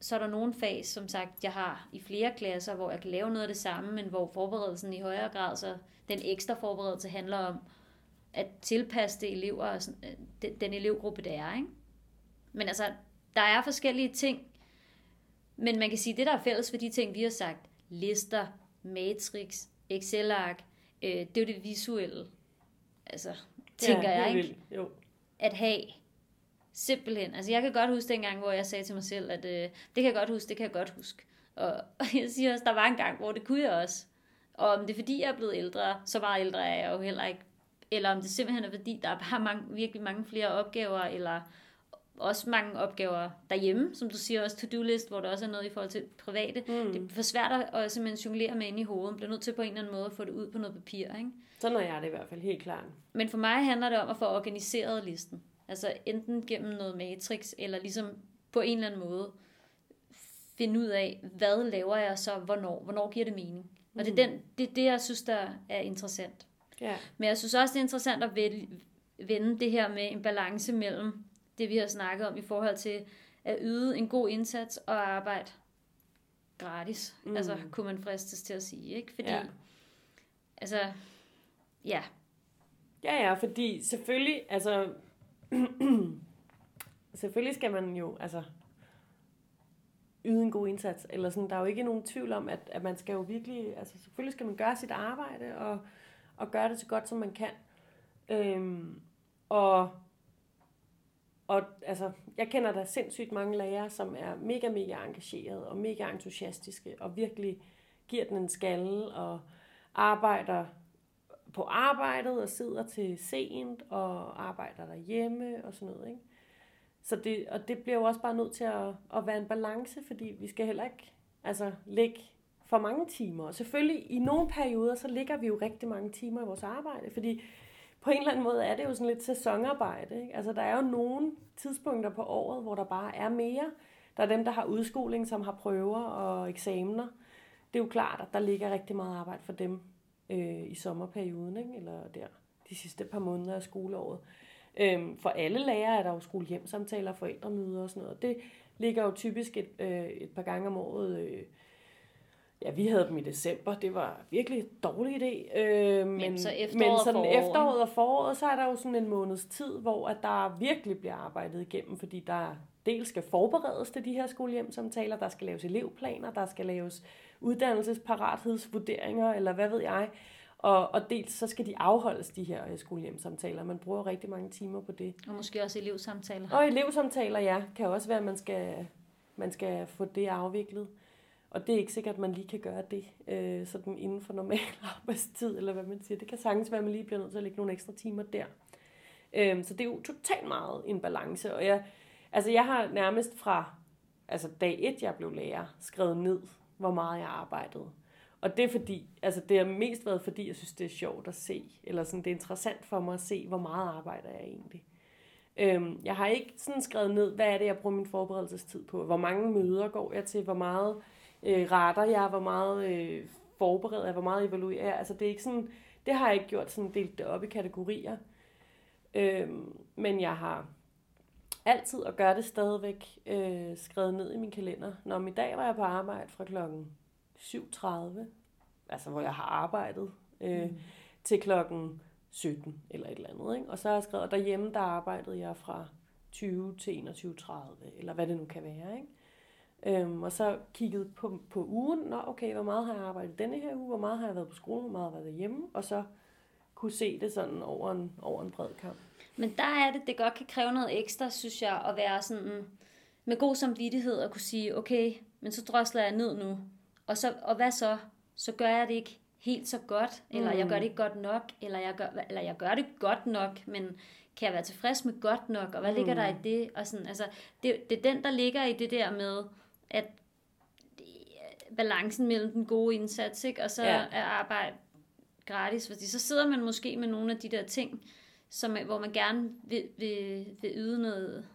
så er der nogle fag, som sagt, jeg har i flere klasser, hvor jeg kan lave noget af det samme, men hvor forberedelsen i højere grad, så den ekstra forberedelse handler om at tilpasse det elever, øh, den, den elevgruppe, det er. Ikke? Men altså, der er forskellige ting, men man kan sige, at det, der er fælles for de ting, vi har sagt, lister, matrix, Excel-ark, øh, det er jo det visuelle. Altså, tænker ja, jeg, ikke? Jo. At have. Simpelthen. Altså, jeg kan godt huske dengang, hvor jeg sagde til mig selv, at øh, det kan jeg godt huske, det kan jeg godt huske. Og, og jeg siger også, der var en gang, hvor det kunne jeg også. Og om det er fordi, jeg er blevet ældre, så meget ældre er jeg jo heller ikke. Eller om det simpelthen er fordi, der er bare mange, virkelig mange flere opgaver, eller også mange opgaver derhjemme, som du siger, også to-do-list, hvor der også er noget i forhold til private. Mm. Det er for svært at simpelthen jonglere med ind i hovedet. Bliver nødt til på en eller anden måde at få det ud på noget papir. Ikke? Sådan er jeg det i hvert fald, helt klart. Men for mig handler det om at få organiseret listen. Altså enten gennem noget matrix, eller ligesom på en eller anden måde finde ud af, hvad laver jeg så, hvornår, hvornår giver det mening. Og det er, mm. den, det, er det, jeg synes, der er interessant. Ja. Men jeg synes også, det er interessant at vende det her med en balance mellem det, vi har snakket om i forhold til at yde en god indsats og arbejde gratis. Mm. Altså, kunne man fristes til at sige, ikke? Fordi, ja. altså, ja. Ja, ja, fordi selvfølgelig, altså, selvfølgelig skal man jo, altså, yde en god indsats. Eller sådan, der er jo ikke nogen tvivl om, at, at man skal jo virkelig, altså selvfølgelig skal man gøre sit arbejde, og, og gøre det så godt, som man kan. Øhm, og, og altså, jeg kender der sindssygt mange lærere, som er mega, mega engagerede og mega entusiastiske, og virkelig giver den en skalle, og arbejder på arbejdet, og sidder til sent, og arbejder derhjemme, og sådan noget, ikke? Så det, og det bliver jo også bare nødt til at, at være en balance, fordi vi skal heller ikke altså, lægge for mange timer. Og selvfølgelig i nogle perioder, så ligger vi jo rigtig mange timer i vores arbejde, fordi på en eller anden måde er det jo sådan lidt sæsonarbejde. Ikke? Altså der er jo nogle tidspunkter på året, hvor der bare er mere. Der er dem, der har udskoling, som har prøver og eksamener. Det er jo klart, at der ligger rigtig meget arbejde for dem øh, i sommerperioden, ikke? eller der de sidste par måneder af skoleåret. Øhm, for alle lærere er der jo skolehjemsamtaler, forældremøder og sådan noget. Det ligger jo typisk et, øh, et par gange om året. Øh, ja, vi havde dem i december. Det var virkelig en dårlig idé. Øh, men, men, så men sådan efteråret og foråret, så er der jo sådan en måneds tid, hvor at der virkelig bliver arbejdet igennem, fordi der dels skal forberedes til de her skolehjemsamtaler, der skal laves elevplaner, der skal laves uddannelsesparathedsvurderinger, eller hvad ved jeg. Og, og dels så skal de afholdes, de her øh, skolehjemsamtaler. Man bruger rigtig mange timer på det. Og måske også elevsamtaler. Og elevsamtaler, ja. Kan også være, at man skal, man skal få det afviklet. Og det er ikke sikkert, at man lige kan gøre det øh, sådan inden for normal arbejdstid, eller hvad man siger. Det kan sagtens være, at man lige bliver nødt til at lægge nogle ekstra timer der. Øh, så det er jo totalt meget en balance, og jeg, altså jeg har nærmest fra altså dag et, jeg blev lærer, skrevet ned, hvor meget jeg arbejdede. Og det er fordi, altså det har mest været fordi, jeg synes, det er sjovt at se, eller sådan, det er interessant for mig at se, hvor meget arbejder jeg egentlig. Øhm, jeg har ikke sådan skrevet ned, hvad er det, jeg bruger min forberedelsestid på, hvor mange møder går jeg til, hvor meget øh, retter jeg, hvor meget øh, forbereder jeg, hvor meget evaluerer jeg. Altså det er ikke sådan, det har jeg ikke gjort sådan delt det op i kategorier. Øhm, men jeg har altid, og gør det stadigvæk, øh, skrevet ned i min kalender. Når i dag var jeg på arbejde fra klokken 7.30, altså hvor jeg har arbejdet, øh, mm. til klokken 17 eller et eller andet. Ikke? Og så har jeg skrevet, og derhjemme der arbejdede jeg fra 20 til 21.30, eller hvad det nu kan være. Ikke? Øhm, og så kigget på, på ugen, Nå, okay, hvor meget har jeg arbejdet denne her uge, hvor meget har jeg været på skole, hvor meget har jeg været hjemme, og så kunne se det sådan over en, over en bred kamp. Men der er det, det godt kan kræve noget ekstra, synes jeg, at være sådan med god samvittighed og kunne sige, okay, men så drosler jeg ned nu. Og, så, og hvad så? Så gør jeg det ikke helt så godt, eller mm. jeg gør det ikke godt nok, eller jeg gør, eller jeg gør det godt nok, men kan jeg være tilfreds med godt nok, og hvad mm. ligger der i mm. det? Og sådan, altså, det, det er den, der ligger i det der med, at balancen mellem den gode indsats, ikke? og så ja. er arbejde gratis, fordi så sidder man måske med nogle af de der ting, som, hvor man gerne vil, vil, vil yde noget,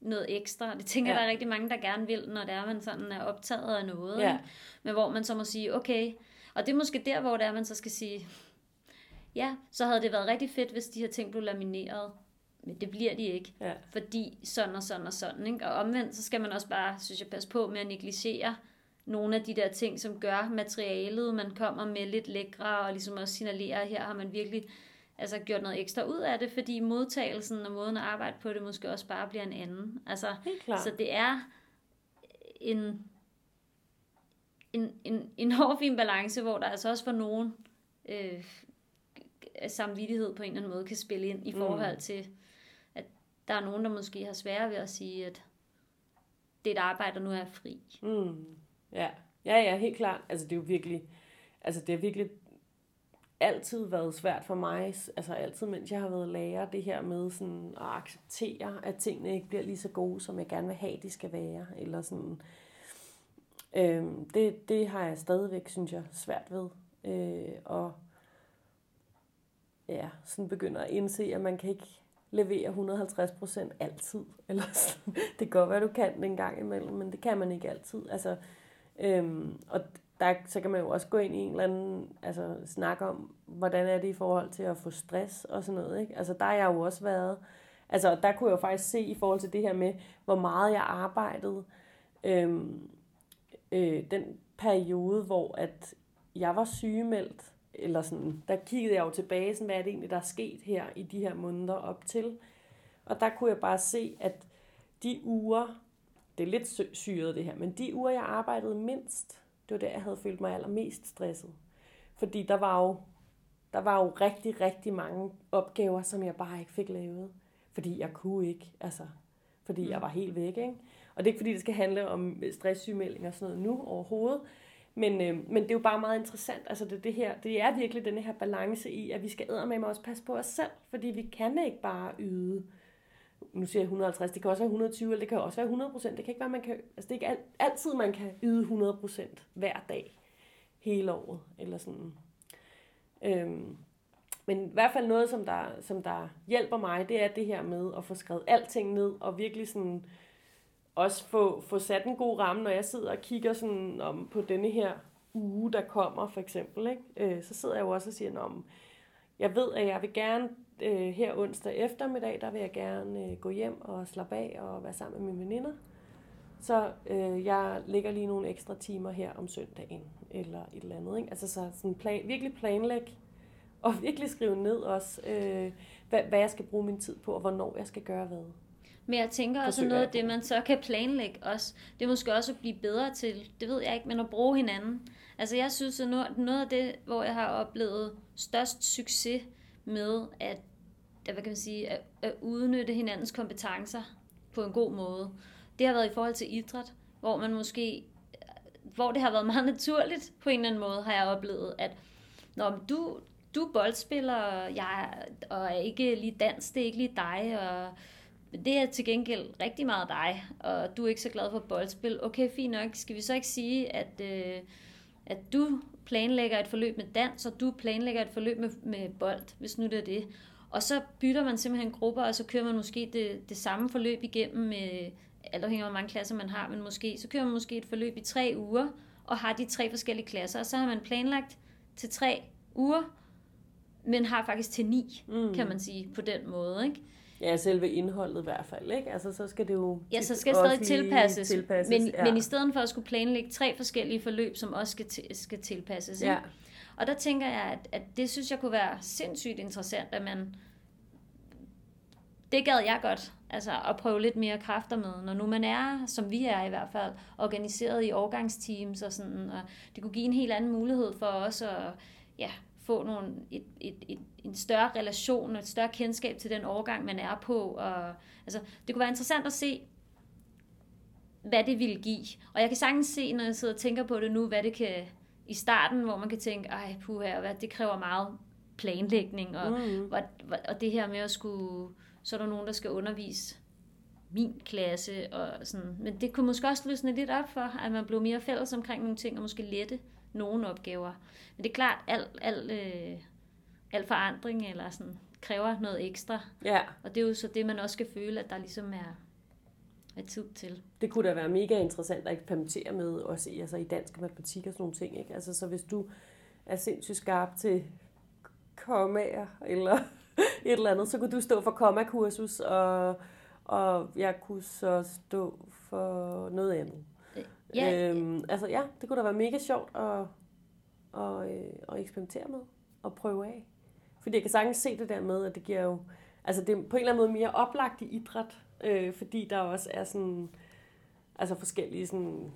noget ekstra. Det tænker ja. der er rigtig mange, der gerne vil, når det er, man sådan er optaget af noget. Ja. Ikke? Men hvor man så må sige, okay, og det er måske der, hvor det er, man så skal sige, ja, så havde det været rigtig fedt, hvis de her ting blev lamineret. Men det bliver de ikke, ja. fordi sådan og sådan og sådan. Ikke? Og omvendt, så skal man også bare, synes jeg, passe på med at negligere nogle af de der ting, som gør materialet, man kommer med lidt lækre, og ligesom også signalerer, at her har man virkelig altså gjort noget ekstra ud af det, fordi modtagelsen og måden at arbejde på det måske også bare bliver en anden. Altså, så det er en, en, en, en hård fin balance, hvor der altså også for nogen øh, samvittighed på en eller anden måde kan spille ind i mm. forhold til, at der er nogen, der måske har svære ved at sige, at det er et arbejde, der nu er fri. Mm. Ja. ja, ja, helt klart. Altså det er jo virkelig, altså det er virkelig altid været svært for mig, altså altid mens jeg har været lærer, det her med sådan at acceptere, at tingene ikke bliver lige så gode, som jeg gerne vil have, de skal være, eller sådan, øhm, det, det har jeg stadigvæk, synes jeg, svært ved, øh, og ja, sådan begynder at indse, at man kan ikke levere 150 procent altid, eller sådan. det kan godt være, du kan en gang imellem, men det kan man ikke altid, altså, øhm, og der, så kan man jo også gå ind i en eller anden altså, snak om, hvordan er det i forhold til at få stress og sådan noget. Ikke? Altså der har jeg jo også været, altså der kunne jeg jo faktisk se i forhold til det her med, hvor meget jeg arbejdede, øhm, øh, den periode, hvor at jeg var sygemeldt, eller sådan, der kiggede jeg jo tilbage, sådan, hvad er det egentlig, der er sket her i de her måneder op til. Og der kunne jeg bare se, at de uger, det er lidt syret det her, men de uger, jeg arbejdede mindst, det var der, jeg havde følt mig allermest stresset. Fordi der var jo, der var jo rigtig, rigtig mange opgaver, som jeg bare ikke fik lavet. Fordi jeg kunne ikke, altså, fordi jeg mm. var helt væk, ikke? Og det er ikke fordi, det skal handle om stresssygemelding og sådan noget nu overhovedet. Men, øh, men det er jo bare meget interessant. Altså det, det, her, det er virkelig den her balance i, at vi skal med også passe på os selv. Fordi vi kan ikke bare yde nu siger jeg 150, det kan også være 120, eller det kan også være 100 procent. Det kan ikke være, man kan, altså det er ikke altid, man kan yde 100 procent hver dag, hele året, eller sådan. Øhm, men i hvert fald noget, som der, som der hjælper mig, det er det her med at få skrevet alting ned, og virkelig sådan, også få, få sat en god ramme, når jeg sidder og kigger sådan om på denne her uge, der kommer, for eksempel, ikke? Øh, så sidder jeg jo også og siger, om jeg ved, at jeg vil gerne øh, her onsdag eftermiddag, der vil jeg gerne øh, gå hjem og slappe af og være sammen med mine veninder. Så øh, jeg lægger lige nogle ekstra timer her om søndagen, eller et eller andet. Ikke? Altså så sådan plan, virkelig planlæg, og virkelig skrive ned også, øh, hvad, hvad jeg skal bruge min tid på, og hvornår jeg skal gøre hvad. Men jeg tænker også noget af det, man så kan planlægge også, det er måske også at blive bedre til, det ved jeg ikke, men at bruge hinanden. Altså jeg synes, at noget af det, hvor jeg har oplevet størst succes med at hvad kan man sige, at, at udnytte hinandens kompetencer på en god måde. Det har været i forhold til idræt, hvor man måske, hvor det har været meget naturligt på en eller anden måde, har jeg oplevet, at når du, du er boldspiller, og jeg og er ikke lige dans, det er ikke lige dig, og det er til gengæld rigtig meget dig, og du er ikke så glad for boldspil. Okay, fint nok. Skal vi så ikke sige, at, øh, at du planlægger et forløb med dans, og du planlægger et forløb med, med bold, hvis nu det er det. Og så bytter man simpelthen grupper, og så kører man måske det, det samme forløb igennem med, alt afhængig af hvor mange klasser man har, men måske, så kører man måske et forløb i tre uger, og har de tre forskellige klasser, og så har man planlagt til tre uger, men har faktisk til ni, mm. kan man sige, på den måde, ikke? Ja, selve indholdet i hvert fald, ikke? Altså, så skal det jo... Ja, så skal det stadig tilpasses, tilpasses men, ja. men i stedet for at skulle planlægge tre forskellige forløb, som også skal, skal tilpasses, ikke? Ja. Og der tænker jeg, at, at det synes jeg kunne være sindssygt interessant, at man... Det gad jeg godt, altså at prøve lidt mere kræfter med, når nu man er, som vi er i hvert fald, organiseret i årgangsteams og sådan, og det kunne give en helt anden mulighed for os at ja, få nogle, et, et, et, en større relation og et større kendskab til den overgang, man er på. Og, altså, det kunne være interessant at se, hvad det ville give. Og jeg kan sagtens se, når jeg sidder og tænker på det nu, hvad det kan i starten, hvor man kan tænke, ej puha, hvad, det kræver meget planlægning, og, mm. og, og det her med at skulle, så er der nogen, der skal undervise min klasse, og sådan. men det kunne måske også løsne lidt op for, at man blev mere fælles omkring nogle ting, og måske lette nogle opgaver. Men det er klart, al, al, øh, al forandring eller sådan, kræver noget ekstra. Ja. Og det er jo så det, man også skal føle, at der ligesom er, er tid til. Det kunne da være mega interessant at eksperimentere med, også i, altså i dansk matematik og sådan nogle ting. Ikke? Altså, så hvis du er sindssygt skarp til kommaer, eller et eller andet, så kunne du stå for kommakursus, og, og jeg kunne så stå for noget andet. Ja. Øhm, altså ja, det kunne da være mega sjovt at, at, øh, at eksperimentere med og prøve af. Fordi jeg kan sagtens se det der med, at det giver jo... Altså det er på en eller anden måde mere oplagt i idræt, øh, fordi der også er sådan... Altså forskellige sådan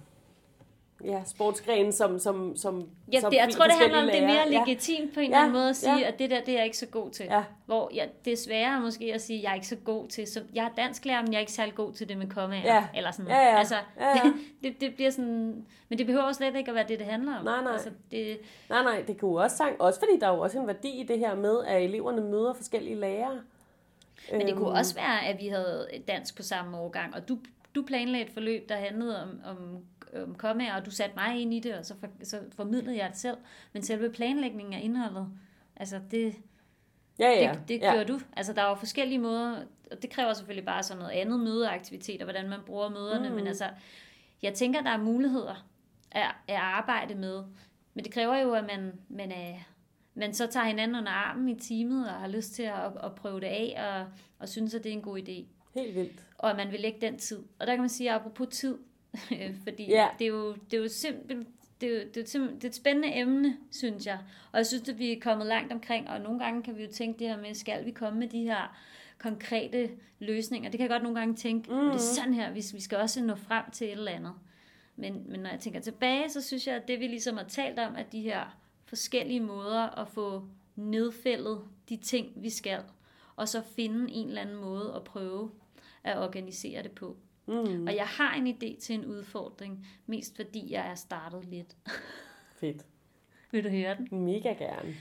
ja, sportsgrene, som, som, som, ja, som det, jeg tror, det handler om, det er mere legitimt ja. på en eller anden måde at sige, ja. at det der, det er jeg ikke så god til. Ja. Hvor ja, det er sværere måske at sige, at jeg er ikke så god til, så jeg er dansklærer, men jeg er ikke særlig god til det med kommaer. Ja. Eller sådan ja, ja. Altså, ja, ja. Det, det, det, bliver sådan, men det behøver slet ikke at være det, det handler om. Nej, nej. Altså, det, nej, nej, det kunne også sang, også fordi der er jo også en værdi i det her med, at eleverne møder forskellige lærere. Men det kunne øhm. også være, at vi havde dansk på samme årgang, og du, du planlagde et forløb, der handlede om, om øh, komme og du satte mig ind i det, og så, for, så formidlede jeg det selv. Men selve planlægningen af indholdet, altså det, ja, ja. det, det ja. gør du. Altså der er jo forskellige måder, og det kræver selvfølgelig bare sådan noget andet mødeaktivitet, og hvordan man bruger møderne, mm. men altså, jeg tænker, der er muligheder at, at arbejde med, men det kræver jo, at man, man, er, man så tager hinanden under armen i teamet, og har lyst til at, at prøve det af, og, og synes, at det er en god idé. Helt vildt. Og at man vil lægge den tid. Og der kan man sige, at apropos tid, fordi yeah. det, er jo, det er jo simpelt, det er, det, er det er et spændende emne, synes jeg. Og jeg synes, at vi er kommet langt omkring, og nogle gange kan vi jo tænke det her med, skal vi komme med de her konkrete løsninger? Det kan jeg godt nogle gange tænke, mm. det er mm. sådan her, hvis vi skal også nå frem til et eller andet. Men, men når jeg tænker tilbage, så synes jeg, at det vi ligesom har talt om, at de her forskellige måder at få nedfældet de ting, vi skal, og så finde en eller anden måde at prøve at organisere det på. Mm. Og jeg har en idé til en udfordring, mest fordi jeg er startet lidt. Fedt. Vil du høre den? Mega gerne.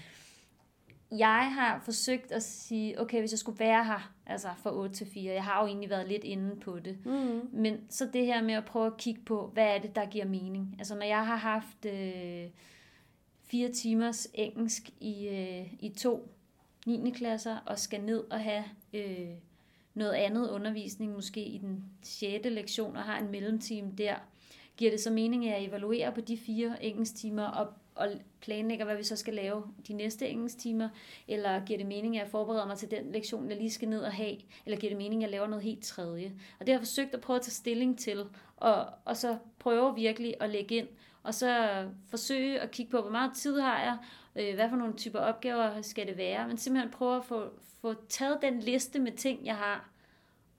Jeg har forsøgt at sige, okay, hvis jeg skulle være her, altså fra 8 til 4, jeg har jo egentlig været lidt inde på det, mm. men så det her med at prøve at kigge på, hvad er det, der giver mening? Altså når jeg har haft øh, fire timers engelsk i, øh, i to 9. klasser, og skal ned og have... Øh, noget andet undervisning, måske i den 6. lektion, og har en mellemtime der, giver det så mening, at jeg evaluerer på de fire engelsktimer og, og planlægger, hvad vi så skal lave de næste engelsktimer, eller giver det mening, at jeg forbereder mig til den lektion, jeg lige skal ned og have, eller giver det mening, at jeg laver noget helt tredje. Og det har jeg forsøgt at prøve at tage stilling til, og, og så prøve virkelig at lægge ind, og så forsøge at kigge på, hvor meget tid har jeg, øh, hvad for nogle typer opgaver skal det være, men simpelthen prøve at få, få taget den liste med ting, jeg har,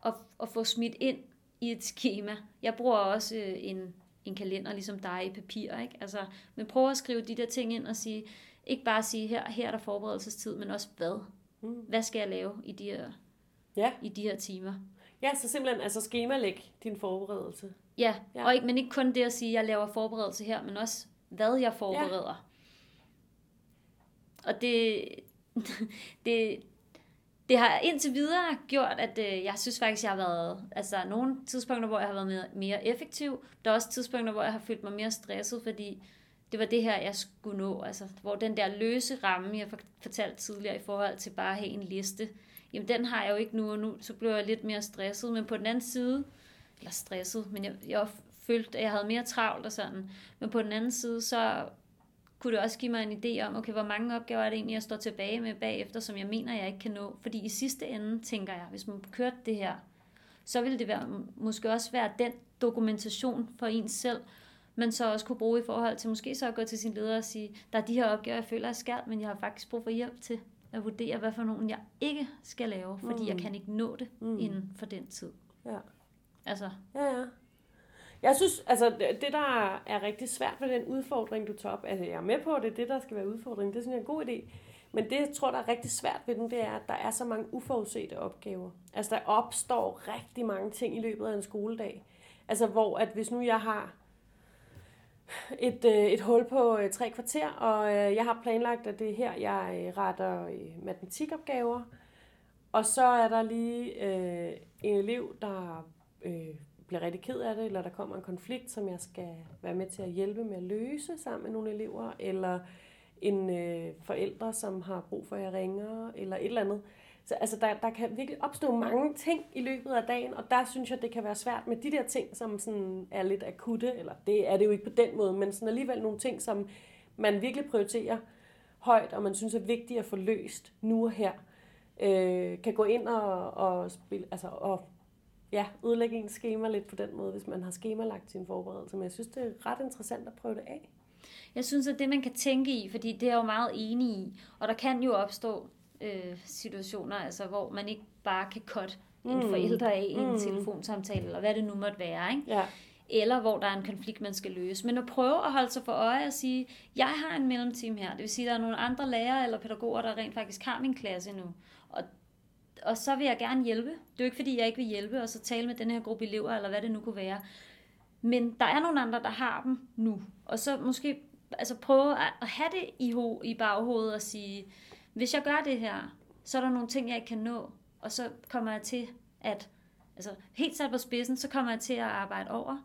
og, og få smidt ind i et schema. Jeg bruger også øh, en, en kalender, ligesom dig i papir, ikke? Altså, men prøv at skrive de der ting ind og sige, ikke bare sige, her, her er der forberedelsestid, men også hvad? Mm. Hvad skal jeg lave i de her, ja. i de her timer? Ja, så simpelthen altså skemalæg din forberedelse. Ja, ja. Og ikke, men ikke kun det at sige, at jeg laver forberedelse her, men også hvad jeg forbereder. og det, det, det har indtil videre gjort, at øh, jeg synes faktisk, jeg har været, altså nogle tidspunkter, hvor jeg har været mere, mere effektiv. Der er også tidspunkter, hvor jeg har følt mig mere stresset, fordi det var det her, jeg skulle nå. Altså, hvor den der løse ramme, jeg fortalte tidligere i forhold til bare at have en liste, jamen den har jeg jo ikke nu, og nu så blev jeg lidt mere stresset. Men på den anden side, eller stresset, men jeg, jeg følte, at jeg havde mere travlt og sådan. Men på den anden side, så kunne det også give mig en idé om, okay, hvor mange opgaver er det egentlig, jeg står tilbage med bagefter, som jeg mener, jeg ikke kan nå. Fordi i sidste ende, tænker jeg, hvis man kørte det her, så ville det være, måske også være den dokumentation for en selv, man så også kunne bruge i forhold til måske så at gå til sin leder og sige, der er de her opgaver, jeg føler er skal, men jeg har faktisk brug for hjælp til at vurdere, hvad for nogen jeg ikke skal lave, fordi mm. jeg kan ikke nå det mm. inden for den tid. Ja. Altså. Ja, ja. Jeg synes, altså det der er rigtig svært ved den udfordring, du tager op, altså jeg er med på, at det er det, der skal være udfordringen, det synes jeg er en god idé. Men det, jeg tror, der er rigtig svært ved den, det er, at der er så mange uforudsete opgaver. Altså der opstår rigtig mange ting i løbet af en skoledag. Altså hvor, at hvis nu jeg har et, øh, et hul på øh, tre kvarter, og øh, jeg har planlagt, at det er her, jeg retter matematikopgaver, og så er der lige øh, en elev, der øh, bliver rigtig ked af det, eller der kommer en konflikt, som jeg skal være med til at hjælpe med at løse sammen med nogle elever, eller en øh, forældre, som har brug for, at jeg ringer, eller et eller andet. Så altså, der, der kan virkelig opstå mange ting i løbet af dagen, og der synes jeg, det kan være svært med de der ting, som sådan er lidt akutte, eller det er det jo ikke på den måde, men sådan alligevel nogle ting, som man virkelig prioriterer højt, og man synes er vigtigt at få løst nu og her, øh, kan gå ind og, og, spille, altså, og ja, udlægge en schema lidt på den måde, hvis man har skemalagt sin forberedelse. Men jeg synes, det er ret interessant at prøve det af. Jeg synes, at det, man kan tænke i, fordi det er jeg jo meget enig i, og der kan jo opstå øh, situationer, altså, hvor man ikke bare kan cut mm. en forælder af i en mm. telefonsamtale, eller hvad det nu måtte være. Ikke? Ja. Eller hvor der er en konflikt, man skal løse. Men at prøve at holde sig for øje og sige, jeg har en mellemteam her. Det vil sige, at der er nogle andre lærere eller pædagoger, der rent faktisk har min klasse nu. Og så vil jeg gerne hjælpe. Det er jo ikke, fordi jeg ikke vil hjælpe, og så tale med den her gruppe elever, eller hvad det nu kunne være. Men der er nogle andre, der har dem nu. Og så måske altså prøve at have det i, ho- i baghovedet og sige, hvis jeg gør det her, så er der nogle ting, jeg ikke kan nå. Og så kommer jeg til at, altså helt sat på spidsen, så kommer jeg til at arbejde over.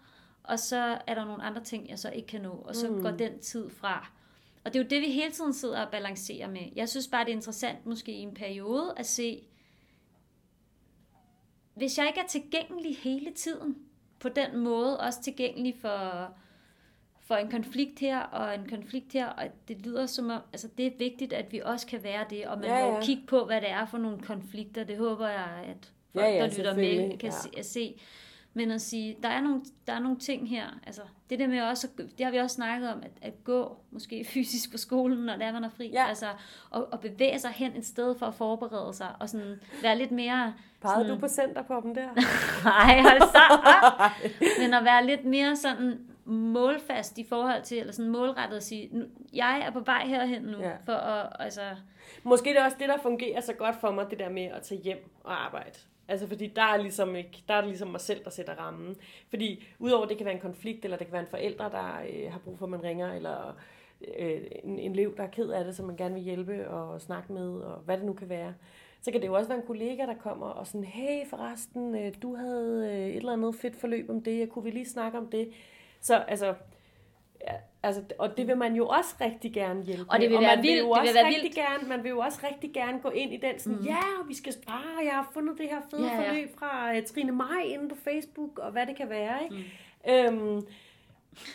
Og så er der nogle andre ting, jeg så ikke kan nå. Og så mm. går den tid fra. Og det er jo det, vi hele tiden sidder og balancerer med. Jeg synes bare, det er interessant måske i en periode at se, hvis jeg ikke er tilgængelig hele tiden, på den måde, også tilgængelig for, for en konflikt her og en konflikt her, og det lyder som om, altså det er vigtigt, at vi også kan være det, og man ja, ja. må kigge på, hvad det er for nogle konflikter, det håber jeg, at folk, ja, ja, der lytter med, kan ja. se, at se. Men at sige, der er nogle, der er nogle ting her, altså det der med også, det har vi også snakket om, at, at gå måske fysisk på skolen, når det er, man er fri, ja. altså og, og bevæge sig hen et sted for at forberede sig, og sådan være lidt mere... Pegede sådan, du på center på dem der? Nej, hold så op! Men at være lidt mere sådan målfast i forhold til, eller sådan målrettet at sige, nu, jeg er på vej herhen nu, ja. for at, altså... Måske det er også det, der fungerer så godt for mig, det der med at tage hjem og arbejde. Altså fordi der er ligesom ikke, der er det ligesom mig selv, der sætter rammen. Fordi udover det kan være en konflikt, eller det kan være en forælder, der øh, har brug for, at man ringer, eller øh, en, en elev, der er ked af det, som man gerne vil hjælpe og snakke med, og hvad det nu kan være. Så kan det jo også være en kollega, der kommer og sådan, hey forresten, øh, du havde øh, et eller andet fedt forløb om det, kunne vi lige snakke om det? Så altså, Ja, altså, og det vil man jo også rigtig gerne hjælpe Og det vil og være man vildt. Vil jo også det vil være rigtig vildt. Gerne, man vil jo også rigtig gerne gå ind i den sådan, mm. ja, vi skal spare, jeg har fundet det her fede ja, ja. forløb fra uh, Trine Maj inde på Facebook, og hvad det kan være, ikke? Mm. Øhm,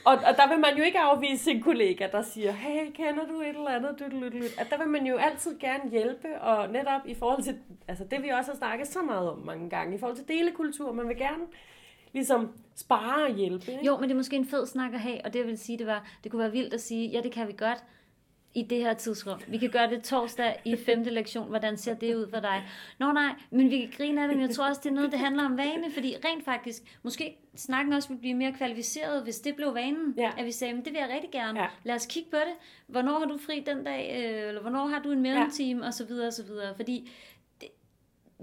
og, og der vil man jo ikke afvise sin kollega, der siger, hey, kender du et eller andet? At der vil man jo altid gerne hjælpe, og netop i forhold til, altså det vi også har snakket så meget om mange gange, i forhold til delekultur, man vil gerne ligesom spare og hjælpe. Ikke? Jo, men det er måske en fed snak at have, og det jeg vil sige, det var, det kunne være vildt at sige, ja, det kan vi godt i det her tidsrum. Vi kan gøre det torsdag i femte lektion. Hvordan ser det ud for dig? Nå nej, men vi kan grine af det, men jeg tror også, det er noget, det handler om vane, fordi rent faktisk, måske snakken også vil blive mere kvalificeret, hvis det blev vanen, ja. at vi sagde, men det vil jeg rigtig gerne. Ja. Lad os kigge på det. Hvornår har du fri den dag, øh, eller hvornår har du en mellemtime, ja. og så videre, og så videre. Fordi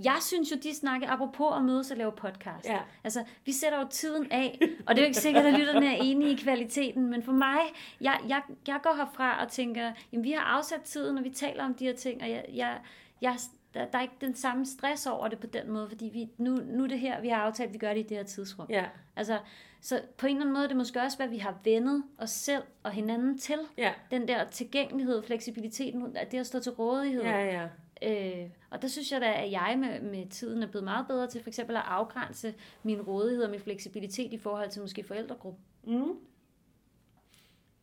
jeg synes jo, de snakker apropos at mødes og lave podcast. Ja. Altså, vi sætter jo tiden af, og det er jo ikke sikkert, at lytterne er enige i kvaliteten, men for mig, jeg, jeg, jeg går herfra og tænker, jamen vi har afsat tiden, og vi taler om de her ting, og jeg, jeg, jeg, der, der er ikke den samme stress over det på den måde, fordi vi, nu, nu er det her, vi har aftalt, at vi gør det i det her tidsrum. Ja. Altså, så på en eller anden måde, det måske også, hvad vi har vendet os selv og hinanden til. Ja. Den der tilgængelighed, fleksibiliteten, det at stå til rådighed. Ja, ja. Øh, og der synes jeg da, at jeg med, med tiden er blevet meget bedre til for eksempel at afgrænse min rådighed og min fleksibilitet i forhold til måske forældregruppe. Mm.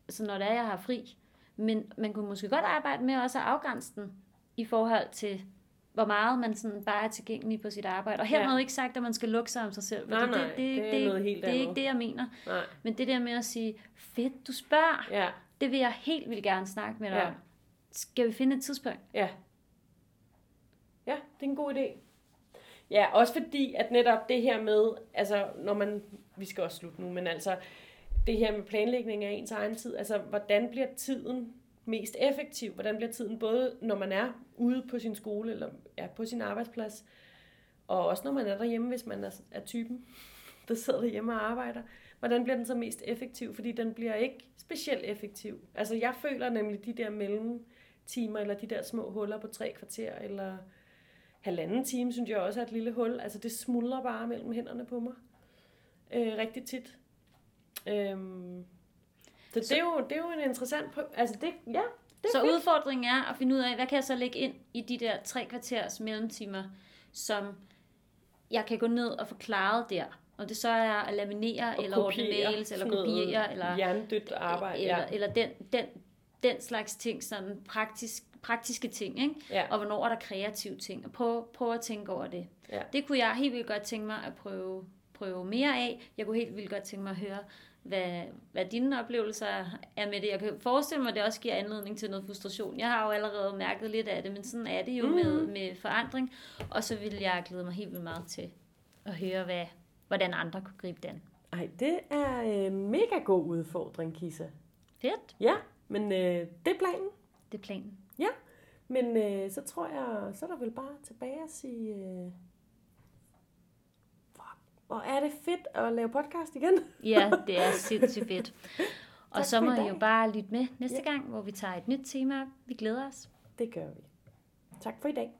Så når det er, jeg har fri. Men man kunne måske godt arbejde med også at afgrænse den i forhold til, hvor meget man sådan bare er tilgængelig på sit arbejde. Og hermed Ja. ikke sagt, at man skal lukke sig om sig selv. Nej, fordi nej, det er noget helt det er ikke det, jeg mener. Nej. Men det der med at sige, fedt, du spørger, Ja. det vil jeg helt vildt gerne snakke med dig Ja. om. Skal vi finde et tidspunkt? Ja. Ja, det er en god idé. Ja, også fordi, at netop det her med, altså når man, vi skal også slutte nu, men altså det her med planlægning af ens egen tid, altså hvordan bliver tiden mest effektiv? Hvordan bliver tiden både, når man er ude på sin skole, eller er på sin arbejdsplads, og også når man er derhjemme, hvis man er, er typen, der sidder derhjemme og arbejder. Hvordan bliver den så mest effektiv? Fordi den bliver ikke specielt effektiv. Altså jeg føler nemlig de der mellem timer, eller de der små huller på tre kvarter, eller halvanden time, synes jeg også er et lille hul. Altså det smuldrer bare mellem hænderne på mig. Øh, rigtig tit. Øhm, så, det, er jo, det er jo en interessant... Altså det, ja, det Så fedt. udfordringen er at finde ud af, hvad kan jeg så lægge ind i de der tre kvarters mellemtimer, som jeg kan gå ned og forklare der. Om det så er at laminere, Og eller ordne kopiere mails, eller kopiere, eller, Hjernedødt arbejde, eller, ja. eller den, den, den slags ting, sådan praktisk, praktiske ting, ikke? Ja. og hvornår er der kreative ting, og prøve, prøve at tænke over det. Ja. Det kunne jeg helt vildt godt tænke mig at prøve, prøve mere af. Jeg kunne helt vildt godt tænke mig at høre, hvad, hvad dine oplevelser er med det. Jeg kan forestille mig, at det også giver anledning til noget frustration. Jeg har jo allerede mærket lidt af det, men sådan er det jo mm. med, med forandring. Og så vil jeg glæde mig helt vildt meget til at høre, hvad, hvordan andre kunne gribe den. Ej, det er en mega god udfordring, Kisa. Fedt. Ja, men øh, det er planen. Det er planen. Ja, men øh, så tror jeg, så er der vel bare tilbage at sige, øh, fuck, hvor er det fedt at lave podcast igen. Ja, det er sindssygt fedt. Og Tak så må I jo bare lytte med næste Ja. gang, hvor vi tager et nyt tema. Vi glæder os. Det gør vi. Tak for i dag.